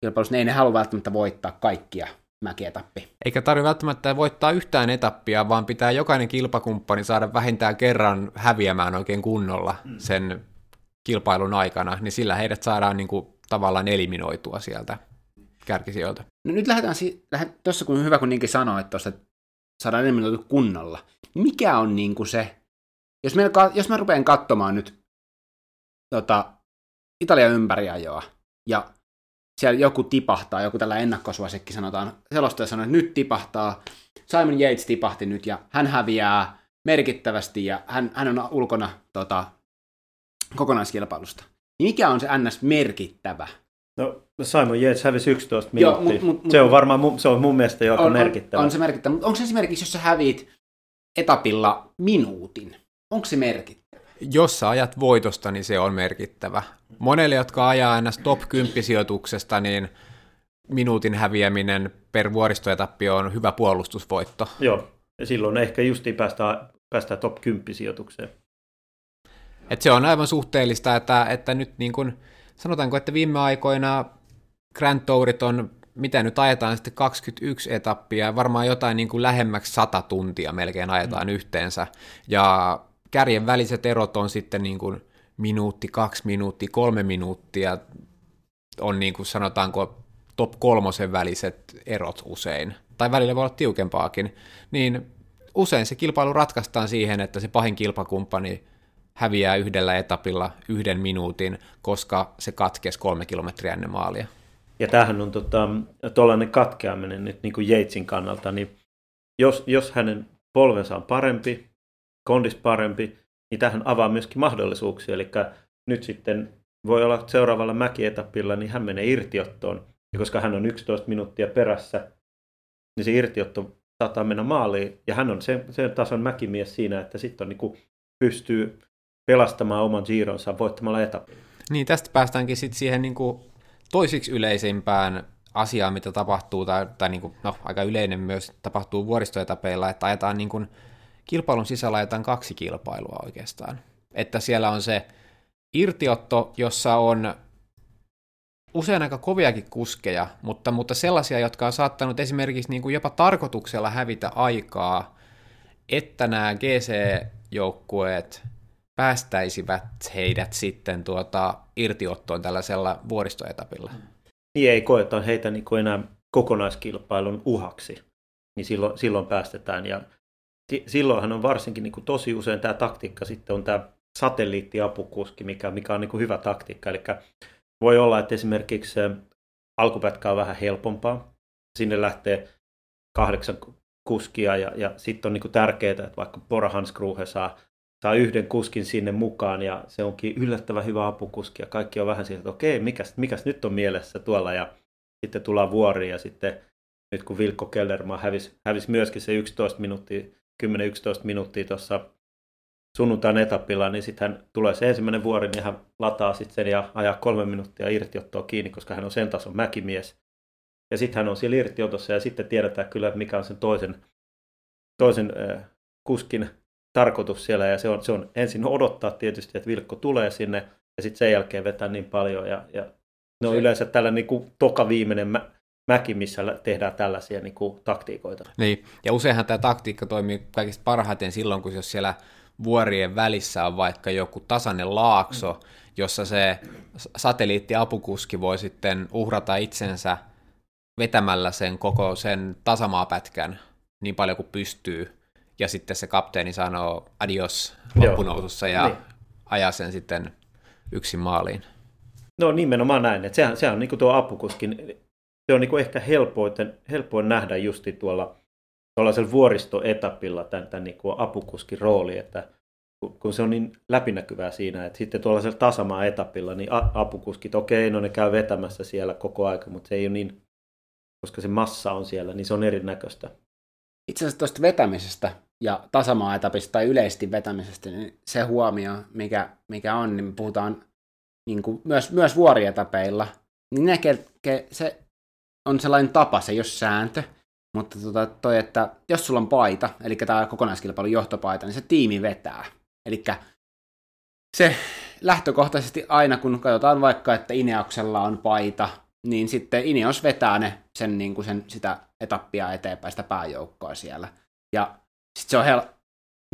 kokonaiskilpailussa, ne ei ne halua välttämättä voittaa kaikkia mäkietappi. Eikä tarvitse välttämättä voittaa yhtään etappia, vaan pitää jokainen kilpakumppani saada vähintään kerran häviämään oikein kunnolla mm. sen kilpailun aikana, niin sillä heidät saadaan niin kuin tavallaan eliminoitua sieltä kärkisijoilta. No nyt lähdetään, si- lähdet, tuossa kun hyvä kun niinkin sanoi, että tuossa saadaan eliminoitua kunnolla, niin mikä on niin kuin se, jos, me, jos mä rupean katsomaan nyt tota, Italian ympäriajoa, ja siellä joku tipahtaa, joku tällä ennakkosuosikki sanotaan, selostaja sanoo, että nyt tipahtaa, Simon Yates tipahti nyt ja hän häviää merkittävästi ja hän, hän on ulkona tota, kokonaiskilpailusta. Niin mikä on se NS merkittävä? No Simon Yates hävisi 11 minuuttia. Joo, mut, mut, se on varmaan se on mun mielestä jo on, merkittävä. On, on se merkittävä, mutta onko se esimerkiksi, jos sä häviit etapilla minuutin, onko se merkittävä? Jos sä ajat voitosta, niin se on merkittävä. Monelle, jotka ajaa aina top 10 sijoituksesta, niin minuutin häviäminen per vuoristoetappi on hyvä puolustusvoitto. Joo, ja silloin ehkä justiin päästään, päästään top 10 sijoitukseen. Et se on aivan suhteellista, että, että nyt niin kun, sanotaanko, että viime aikoina Grand Tourit on, mitä nyt ajetaan sitten 21 etappia, varmaan jotain niin kuin lähemmäksi 100 tuntia melkein ajetaan mm. yhteensä, ja kärjen väliset erot on sitten niin kuin minuutti, kaksi minuuttia, kolme minuuttia. On niin kuin sanotaanko top kolmosen väliset erot usein, tai välillä voi olla tiukempaakin, niin usein se kilpailu ratkaistaan siihen, että se pahin kilpakumppani häviää yhdellä etapilla yhden minuutin, koska se katkesi kolme kilometriä ennen maalia. Ja tämähän on tuollainen tota, katkeaminen nyt niin kuin Yatesin kannalta, niin jos, jos hänen polvensa on parempi, kondis parempi, niin tähän avaa myöskin mahdollisuuksia. Eli nyt sitten voi olla seuraavalla mäkietapilla, niin hän menee irtiottoon. Ja koska hän on 11 minuuttia perässä, niin se irtiotto saattaa mennä maaliin. Ja hän on sen, sen tason mäkimies siinä, että sitten on niin kuin pystyy pelastamaan oman gironsa voittamalla etapin. Niin, tästä päästäänkin sitten siihen niin kuin toisiksi yleisimpään asiaan, mitä tapahtuu, tai, tai niin kuin, no, aika yleinen myös tapahtuu vuoristoetapeilla, että ajetaan niin kuin, kilpailun sisällä ajetaan kaksi kilpailua oikeastaan. Että siellä on se irtiotto, jossa on usein aika koviakin kuskeja, mutta, mutta sellaisia, jotka on saattanut esimerkiksi niin kuin jopa tarkoituksella hävitä aikaa, että nämä GC-joukkueet päästäisivät heidät sitten tuota irtiottoon tällaisella vuoristoetapilla. Niin ei koeta heitä niin kuin enää kokonaiskilpailun uhaksi, niin silloin, silloin päästetään. Ja silloinhan on varsinkin niin kuin tosi usein tämä taktiikka sitten on tämä satelliittiapukuski, mikä, mikä on niin kuin hyvä taktiikka. Eli voi olla, että esimerkiksi alkupätkä on vähän helpompaa. Sinne lähtee kahdeksan kuskia ja, ja sitten on niin tärkeää, että vaikka Bora Hansgruhe saa, saa yhden kuskin sinne mukaan ja se onkin yllättävän hyvä apukuski ja kaikki on vähän siitä, että okei, mikäs, mikäs nyt on mielessä tuolla ja sitten tullaan vuoriin ja sitten nyt kun Vilkko Kellermaa hävisi, hävisi myöskin se 11 minuuttia, 10-11 minuuttia tuossa sunnuntain etapilla, niin sitten hän tulee se ensimmäinen vuori, niin hän lataa sitten sen ja ajaa kolme minuuttia irtiottoa kiinni, koska hän on sen tason mäkimies. Ja sitten hän on siellä irtiotossa ja sitten tiedetään kyllä, mikä on sen toisen, toisen äh, kuskin tarkoitus siellä. Ja se on, se on ensin odottaa tietysti, että Vilkko tulee sinne ja sitten sen jälkeen vetää niin paljon. Ja, ja ne on se... yleensä tällä niin kuin toka viimeinen mä, mäki, missä tehdään tällaisia niin kuin, taktiikoita. Niin, ja useinhan tämä taktiikka toimii kaikista parhaiten silloin, kun jos siellä vuorien välissä on vaikka joku tasainen laakso, jossa se satelliittiapukuski voi sitten uhrata itsensä vetämällä sen koko sen tasamaapätkän niin paljon kuin pystyy, ja sitten se kapteeni sanoo adios loppunousussa ja niin. ajaa sen sitten yksin maaliin. No nimenomaan näin, että sehän, sehän on niin kuin tuo apukuskin, se on niin kuin ehkä helpoin, helpoin nähdä justi tuolla tuollaisella vuoristoetapilla tämän, tämän niin kuin apukuskin rooli, että kun se on niin läpinäkyvää siinä, että sitten tuollaisella tasamaa etapilla, niin apukuskit, okei, no ne käy vetämässä siellä koko aika, mutta se ei ole niin, koska se massa on siellä, niin se on erinäköistä. Itse asiassa tuosta vetämisestä ja tasamaa etapista tai yleisesti vetämisestä, niin se huomio, mikä, mikä on, niin puhutaan niin kuin myös, myös vuorietapeilla, niin ne, se on sellainen tapa, se ole sääntö, mutta tota, toi, että jos sulla on paita, eli tämä kokonaiskilpailun johtopaita, niin se tiimi vetää. Eli se lähtökohtaisesti aina, kun katsotaan vaikka, että Ineoksella on paita, niin sitten Ineos vetää ne sen, niin kuin sen sitä etappia eteenpäin, sitä pääjoukkoa siellä. Ja sitten se on hel-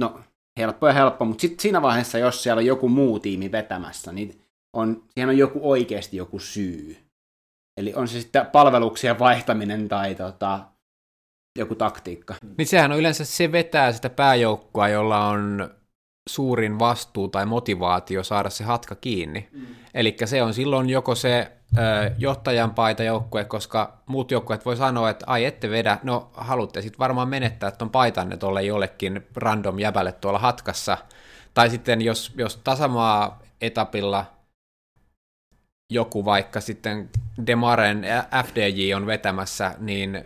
no, helppo ja helppo, mutta sitten siinä vaiheessa, jos siellä on joku muu tiimi vetämässä, niin on, siihen on joku oikeasti joku syy. Eli on se sitten palveluksien vaihtaminen tai tota, joku taktiikka. Niin sehän on yleensä se vetää sitä pääjoukkoa, jolla on suurin vastuu tai motivaatio saada se hatka kiinni. Mm. Eli se on silloin joko se ö, johtajan paita joukkue, koska muut joukkueet voi sanoa, että ai ette vedä, no haluatte sitten varmaan menettää tuon paitanne tuolle jollekin random jäbälle tuolla hatkassa. Tai sitten jos, jos tasamaa etapilla joku vaikka sitten Demaren FDJ on vetämässä, niin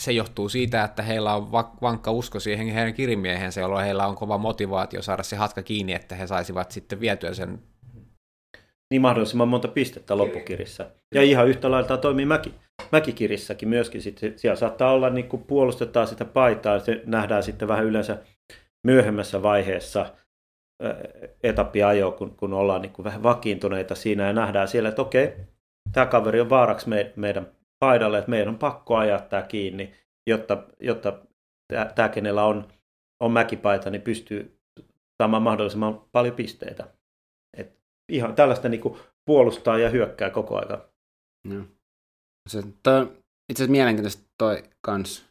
se johtuu siitä, että heillä on vankka usko siihen heidän kirimiehensä, jolloin heillä on kova motivaatio saada se hatka kiinni, että he saisivat sitten vietyä sen. Niin mahdollisimman monta pistettä loppukirissä. Ja ihan yhtä lailla toimii mäki, mäkikirissäkin myöskin. Sitten siellä saattaa olla, niin kun puolustetaan sitä paitaa, se nähdään sitten vähän yleensä myöhemmässä vaiheessa etappiajo, kun, kun ollaan niin kuin vähän vakiintuneita siinä ja nähdään siellä, että okei, tämä kaveri on vaaraksi me, meidän paidalle, että meidän on pakko ajaa tämä kiinni, jotta, jotta tämä, kenellä on, on mäkipaita, niin pystyy saamaan mahdollisimman paljon pisteitä. Et ihan tällaista niin kuin puolustaa ja hyökkää koko ajan. No. Se, toi, itse asiassa mielenkiintoista toi kans.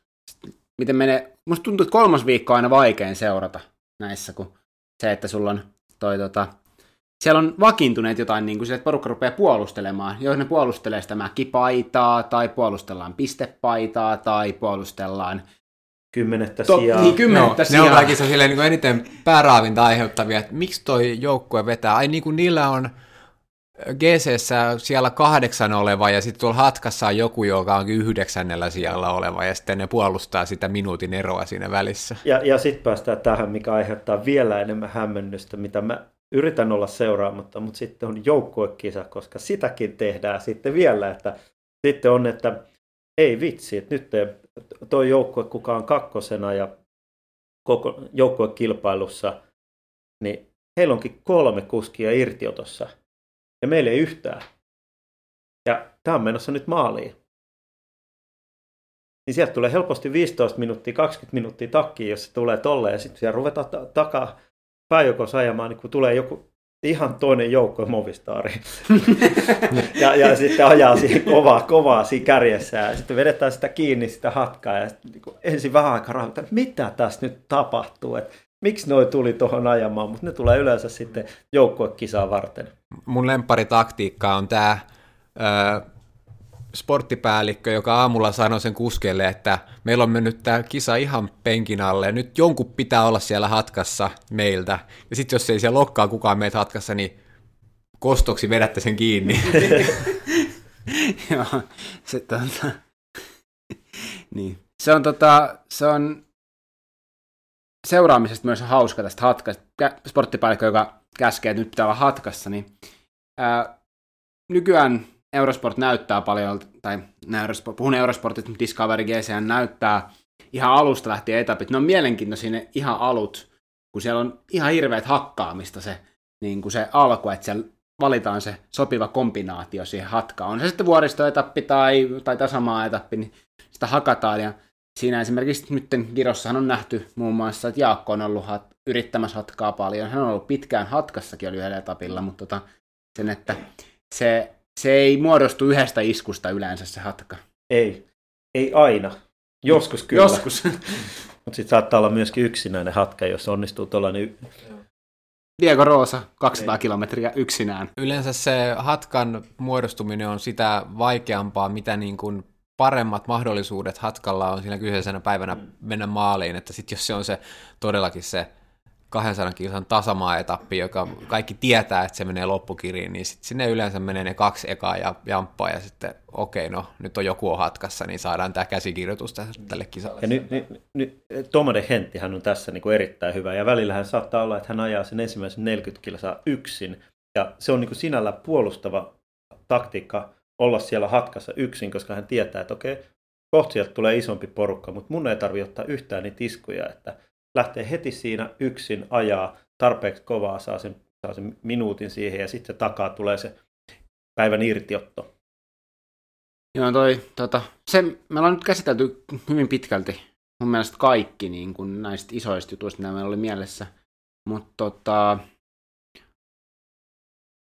Miten menee, musta tuntuu, että kolmas viikko on aina vaikein seurata näissä, kun se, että sulla on toi tota, siellä on vakiintuneet jotain, niin kuin se, että porukka rupeaa puolustelemaan. Jos ne puolustelee sitä mäkipaitaa, tai puolustellaan pistepaitaa, tai puolustellaan kymmenettä To- sijaa. niin, kymmenettä ne on sijaa. kaikissa silleen niin kuin eniten pääraavinta aiheuttavia, että miksi toi joukkue vetää. Ai niin kuin niillä on gc siellä kahdeksan oleva ja sitten tuolla Hatkassa on joku, joka on yhdeksännellä sijalla oleva ja sitten ne puolustaa sitä minuutin eroa siinä välissä. Ja, ja sitten päästään tähän, mikä aiheuttaa vielä enemmän hämmennystä, mitä mä yritän olla seuraamatta, mutta sitten on joukkuekisa, koska sitäkin tehdään sitten vielä, että sitten on, että ei vitsi, että nyt tuo joukkue, kuka on kakkosena ja koko joukkuekilpailussa, niin heillä onkin kolme kuskia irtiotossa ja meillä ei yhtään. Ja tämä on menossa nyt maaliin. Niin sieltä tulee helposti 15 minuuttia, 20 minuuttia takkiin, jos se tulee tolleen, ja sitten siellä ruvetaan ta- takaa pääjokossa ajamaan, niin kun tulee joku ihan toinen joukko Movistaari. ja, ja sitten ajaa siihen kovaa, kovaa siinä kärjessä, ja sitten vedetään sitä kiinni, sitä hatkaa, ja sitten, niin ensin vähän aikaa rauhoittaa, mitä tässä nyt tapahtuu, että miksi noi tuli tuohon ajamaan, mutta ne tulee yleensä sitten joukkuekisaa varten. Mun lempparitaktiikka on tämä sporttipäällikkö, joka aamulla sanoi sen kuskelle, että meillä on mennyt tämä kisa ihan penkin alle, nyt jonkun pitää olla siellä hatkassa meiltä, ja sitten jos ei siellä lokkaa kukaan meitä hatkassa, niin kostoksi vedätte sen kiinni. Joo, se, tota, niin. se on, tota, se on seuraamisesta myös hauska tästä hatkasta. Sporttipäällikkö, joka käskee, että nyt pitää olla hatkassa, niin ää, nykyään Eurosport näyttää paljon, tai Eurosport, puhun Eurosportista, mutta Discovery GCN näyttää ihan alusta lähtien etapit. Ne on mielenkiintoisia ne ihan alut, kun siellä on ihan hirveät hakkaamista se, niin kuin se alku, että siellä valitaan se sopiva kombinaatio siihen hatkaan. On se sitten vuoristoetappi tai, tai tasamaa etappi, niin sitä hakataan. Ja siinä esimerkiksi nyt Girossahan on nähty muun muassa, että Jaakko on ollut hat, yrittämässä hatkaa paljon. Hän on ollut pitkään hatkassakin oli yhdellä etapilla, mutta tota, sen, että se, se ei muodostu yhdestä iskusta yleensä se hatka. Ei, ei aina. Joskus kyllä. Joskus. Mutta sitten saattaa olla myöskin yksinäinen hatka, jos onnistuu tuollainen Diego Rosa, 200 kilometriä yksinään. Yleensä se hatkan muodostuminen on sitä vaikeampaa, mitä niin kuin paremmat mahdollisuudet hatkalla on siinä kyseisenä päivänä mennä maaliin, että sitten jos se on se todellakin se 200 kilsan tasamaa-etappi, joka kaikki tietää, että se menee loppukiriin, niin sitten sinne yleensä menee ne kaksi ekaa ja jamppaa ja sitten okei, okay, no nyt on joku on hatkassa, niin saadaan tämä käsikirjoitus tälle kisalle. Ja nyt, nyt, nyt Tomade Henttihän on tässä niin kuin erittäin hyvä ja välillä hän saattaa olla, että hän ajaa sen ensimmäisen 40 kilsaa yksin ja se on niin kuin sinällä puolustava taktiikka olla siellä hatkassa yksin, koska hän tietää, että okei, kohta sieltä tulee isompi porukka, mutta mun ei tarvitse ottaa yhtään niitä iskuja, että lähtee heti siinä yksin ajaa tarpeeksi kovaa, saa sen, saa sen minuutin siihen ja sitten takaa tulee se päivän irtiotto. Joo, toi, tota, se, me ollaan nyt käsitelty hyvin pitkälti mun mielestä kaikki niin kuin näistä isoista jutuista, mitä meillä oli mielessä. Mutta tota,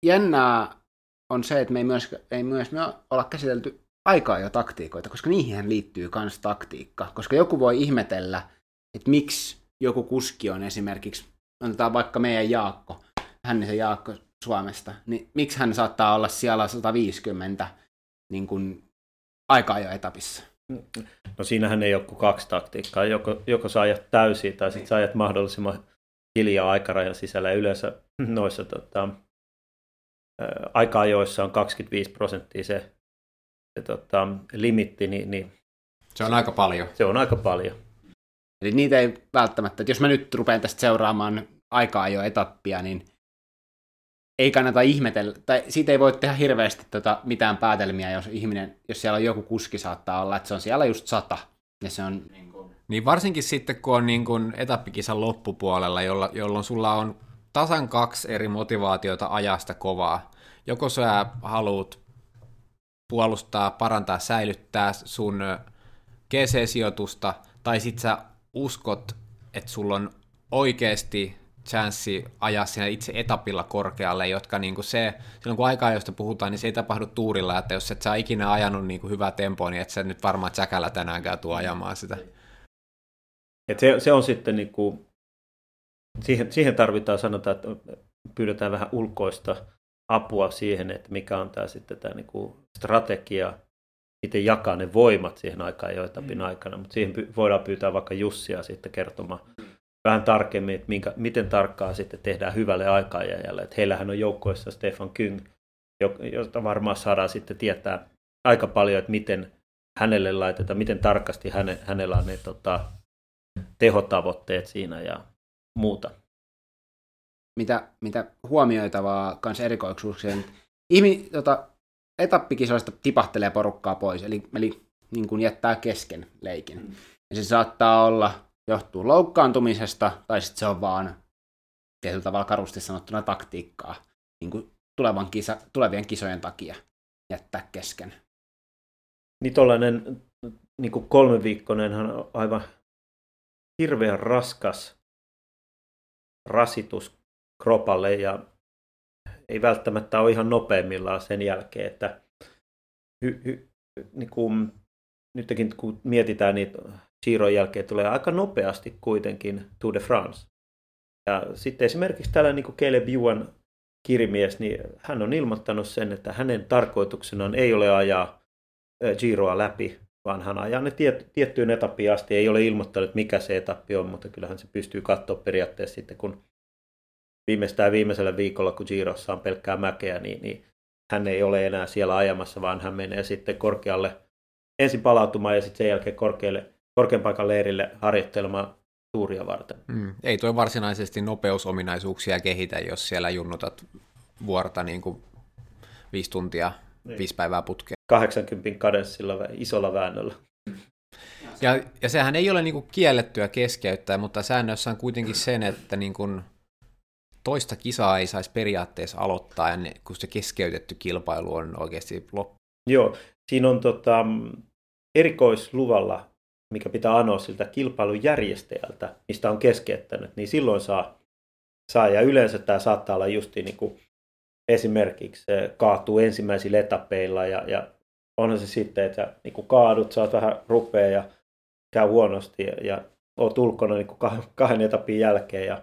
jännää on se, että me ei myös, ei myös me olla käsitelty aikaa ja taktiikoita, koska niihin liittyy myös taktiikka. Koska joku voi ihmetellä, että miksi joku kuski on esimerkiksi, otetaan vaikka meidän Jaakko, hän se Jaakko Suomesta, niin miksi hän saattaa olla siellä 150 niin kuin aikaa jo etapissa? No siinähän ei ole kuin kaksi taktiikkaa. Joko, joko sä ajat täysin tai sitten sä ajat mahdollisimman hiljaa aikarajan sisällä. Ja yleensä noissa tota, aika-ajoissa on 25 prosenttia se, se tota, limitti, niin, niin se on aika paljon. Se on aika paljon. Eli niitä ei välttämättä, että jos mä nyt rupean tästä seuraamaan aikaa jo etappia, niin ei kannata ihmetellä, tai siitä ei voi tehdä hirveästi tota mitään päätelmiä, jos ihminen, jos siellä on joku kuski saattaa olla, että se on siellä just sata, ja se on niin. Niin varsinkin sitten, kun on niin kuin etappikisan loppupuolella, jolla, jolloin sulla on tasan kaksi eri motivaatiota ajasta kovaa. Joko sä haluat puolustaa, parantaa, säilyttää sun GC-sijoitusta, tai sit sä uskot, että sulla on oikeasti chanssi ajaa siinä itse etapilla korkealle, jotka niin kuin se, silloin kun aikaa josta puhutaan, niin se ei tapahdu tuurilla, että jos et sä ikinä ajanut niin kuin hyvää tempoa, niin et sä nyt varmaan säkällä tänäänkään tuu ajamaan sitä. Et se, se on sitten niin kuin, siihen, siihen tarvitaan sanotaan, että pyydetään vähän ulkoista apua siihen, että mikä on tämä sitten tämä niin kuin strategia miten jakaa ne voimat siihen aikaan jo etapin mm. aikana, mutta siihen py- voidaan pyytää vaikka Jussia sitten kertomaan mm. vähän tarkemmin, että minkä, miten tarkkaa sitten tehdään hyvälle aikaajajalle. Että heillähän on joukkoissa Stefan Kyng, josta varmaan saadaan sitten tietää aika paljon, että miten hänelle laitetaan, miten tarkasti häne, hänellä on ne tota, tehotavoitteet siinä ja muuta. Mitä, mitä huomioitavaa kanssa erikoisuuksien. Ihmi, tota, etappikisoista tipahtelee porukkaa pois, eli, eli niin kuin jättää kesken leikin. Mm. Ja se saattaa olla, johtuu loukkaantumisesta, tai sitten se on vaan tietyllä tavalla karusti sanottuna taktiikkaa niin kuin tulevan kisa, tulevien kisojen takia jättää kesken. Niin tuollainen niin kuin kolmeviikkoinenhan on aivan hirveän raskas rasitus kropalle ja ei välttämättä ole ihan nopeimmillaan sen jälkeen, että hy, hy, niin kuin, nytkin kun mietitään niitä Giron jälkeen, tulee aika nopeasti kuitenkin Tour de France. Ja sitten esimerkiksi tällä niin kuin Caleb Juan kirimies, niin hän on ilmoittanut sen, että hänen tarkoituksenaan ei ole ajaa Giroa läpi, vaan hän ajaa ne tiet, tiettyyn etappiin asti. Ei ole ilmoittanut, mikä se etappi on, mutta kyllähän se pystyy katsoa periaatteessa sitten, kun viimeistään viimeisellä viikolla, kun Girossa on pelkkää mäkeä, niin, niin hän ei ole enää siellä ajamassa, vaan hän menee sitten korkealle ensin palautumaan ja sitten sen jälkeen korkealle, korkean paikan leirille harjoittelemaan tuuria varten. Mm. Ei tuo varsinaisesti nopeusominaisuuksia kehitä, jos siellä junnutat vuorta niin kuin viisi tuntia, niin. viisi päivää putkea. 80 kadenssilla isolla väännöllä. Ja, ja sehän ei ole niin kuin kiellettyä keskeyttää, mutta säännössä on kuitenkin sen, että niin kuin toista kisaa ei saisi periaatteessa aloittaa, kun se keskeytetty kilpailu on oikeasti loppu. Joo, siinä on tota, erikoisluvalla, mikä pitää anoa siltä kilpailun järjestäjältä, mistä on keskeyttänyt, niin silloin saa, saa ja yleensä tämä saattaa olla justi niin kuin esimerkiksi kaatuu ensimmäisillä etapeilla ja, ja onhan se sitten, että niin kuin kaadut, saat vähän rupea ja käy huonosti ja, ja oot ulkona niin kuin kahden etapin jälkeen ja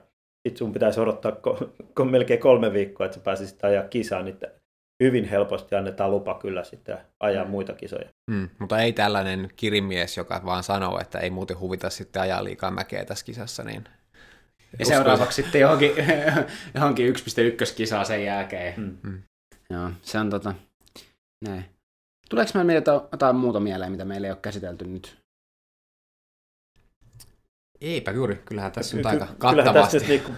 sun pitäisi odottaa ko, ko, melkein kolme viikkoa, että sä pääsisit ajaa kisaan, niin hyvin helposti annetaan lupa kyllä sitten ajaa mm. muita kisoja. Mm, mutta ei tällainen kirimies, joka vaan sanoo, että ei muuten huvita sitten ajaa liikaa mäkeä tässä kisassa, niin ja seuraavaksi sitten johonkin, johonkin 1.1 kisaa sen jälkeen. Mm. Mm. Joo, se on tota, näin. Tuleeko meillä jotain muuta mieleen, mitä meillä ei ole käsitelty nyt? Eipä juuri, kyllähän tässä nyt aika kattavasti. Tässä niinku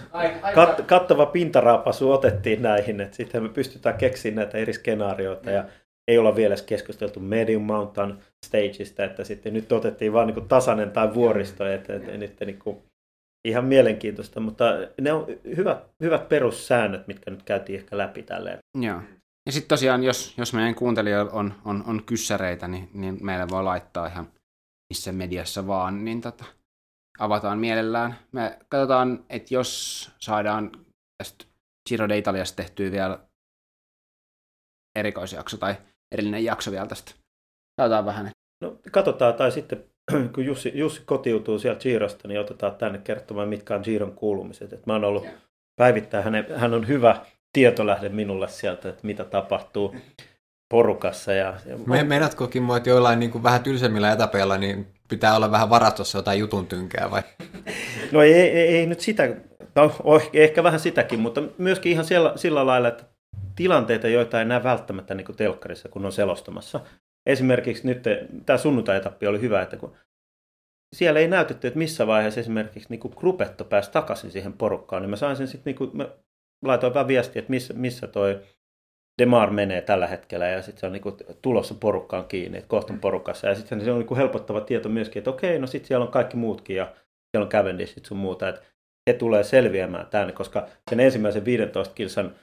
kat, kattava pintaraapasu otettiin näihin, että sitten me pystytään keksimään näitä eri skenaarioita ja ei olla vielä edes keskusteltu medium mountain stageista, että sitten nyt otettiin vaan niin tasainen tai vuoristo, että, että nyt niin kuin ihan mielenkiintoista, mutta ne on hyvät, hyvät perussäännöt, mitkä nyt käytiin ehkä läpi tälleen. Joo. Ja sitten tosiaan, jos, jos meidän kuuntelijoilla on, on, on kyssäreitä, niin, niin meille voi laittaa ihan missä mediassa vaan, niin tota, avataan mielellään. Me katsotaan, että jos saadaan tästä Giro de Italiasta tehtyä vielä erikoisjakso tai erillinen jakso vielä tästä. Katsotaan vähän. No katsotaan, tai sitten kun Jussi, Jussi kotiutuu sieltä Girosta, niin otetaan tänne kertomaan, mitkä on Giron kuulumiset. Et mä oon ollut päivittäin, hän, hän on hyvä tietolähde minulle sieltä, että mitä tapahtuu porukassa. Ja, ja... Me, meinaatkokin mua, että joillain niin kuin vähän tylsemmillä etapeilla niin pitää olla vähän varastossa jotain jutun tynkää vai? No ei, ei, ei nyt sitä, no ehkä vähän sitäkin, mutta myöskin ihan siellä, sillä lailla, että tilanteita, joita ei näe välttämättä niin telkkarissa, kun on selostamassa. Esimerkiksi nyt tämä sunnuntai-etappi oli hyvä, että kun siellä ei näytetty, että missä vaiheessa esimerkiksi niin kuin Grupetto pääsi takaisin siihen porukkaan, niin mä sain sen sitten, niin mä laitoin vähän viestiä, että missä, missä toi Demar menee tällä hetkellä ja sitten se on niinku tulossa porukkaan kiinni, että kohta porukassa. Ja sitten se on niinku helpottava tieto myöskin, että okei, no sitten siellä on kaikki muutkin ja siellä on Cavendishit sun muuta, että he tulee selviämään tänne, koska sen ensimmäisen 15 kilsan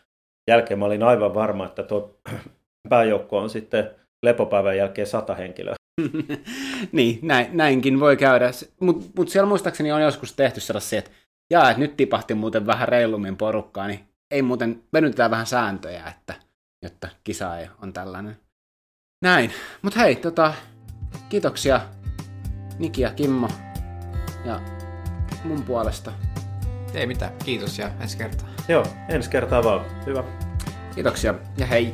jälkeen mä olin aivan varma, että tuo pääjoukko on sitten lepopäivän jälkeen sata henkilöä. niin, näin, näinkin voi käydä. Mutta mut siellä muistaakseni on joskus tehty sellaisia, että jaa, että nyt tipahti muuten vähän reilummin porukkaa, niin ei muuten, venytetään vähän sääntöjä, että jotta kisa ei on tällainen. Näin. Mutta hei, tota, kiitoksia Niki ja Kimmo ja mun puolesta. Ei mitään, kiitos ja ensi kertaa. Joo, ensi kertaa vaan. Hyvä. Kiitoksia ja hei.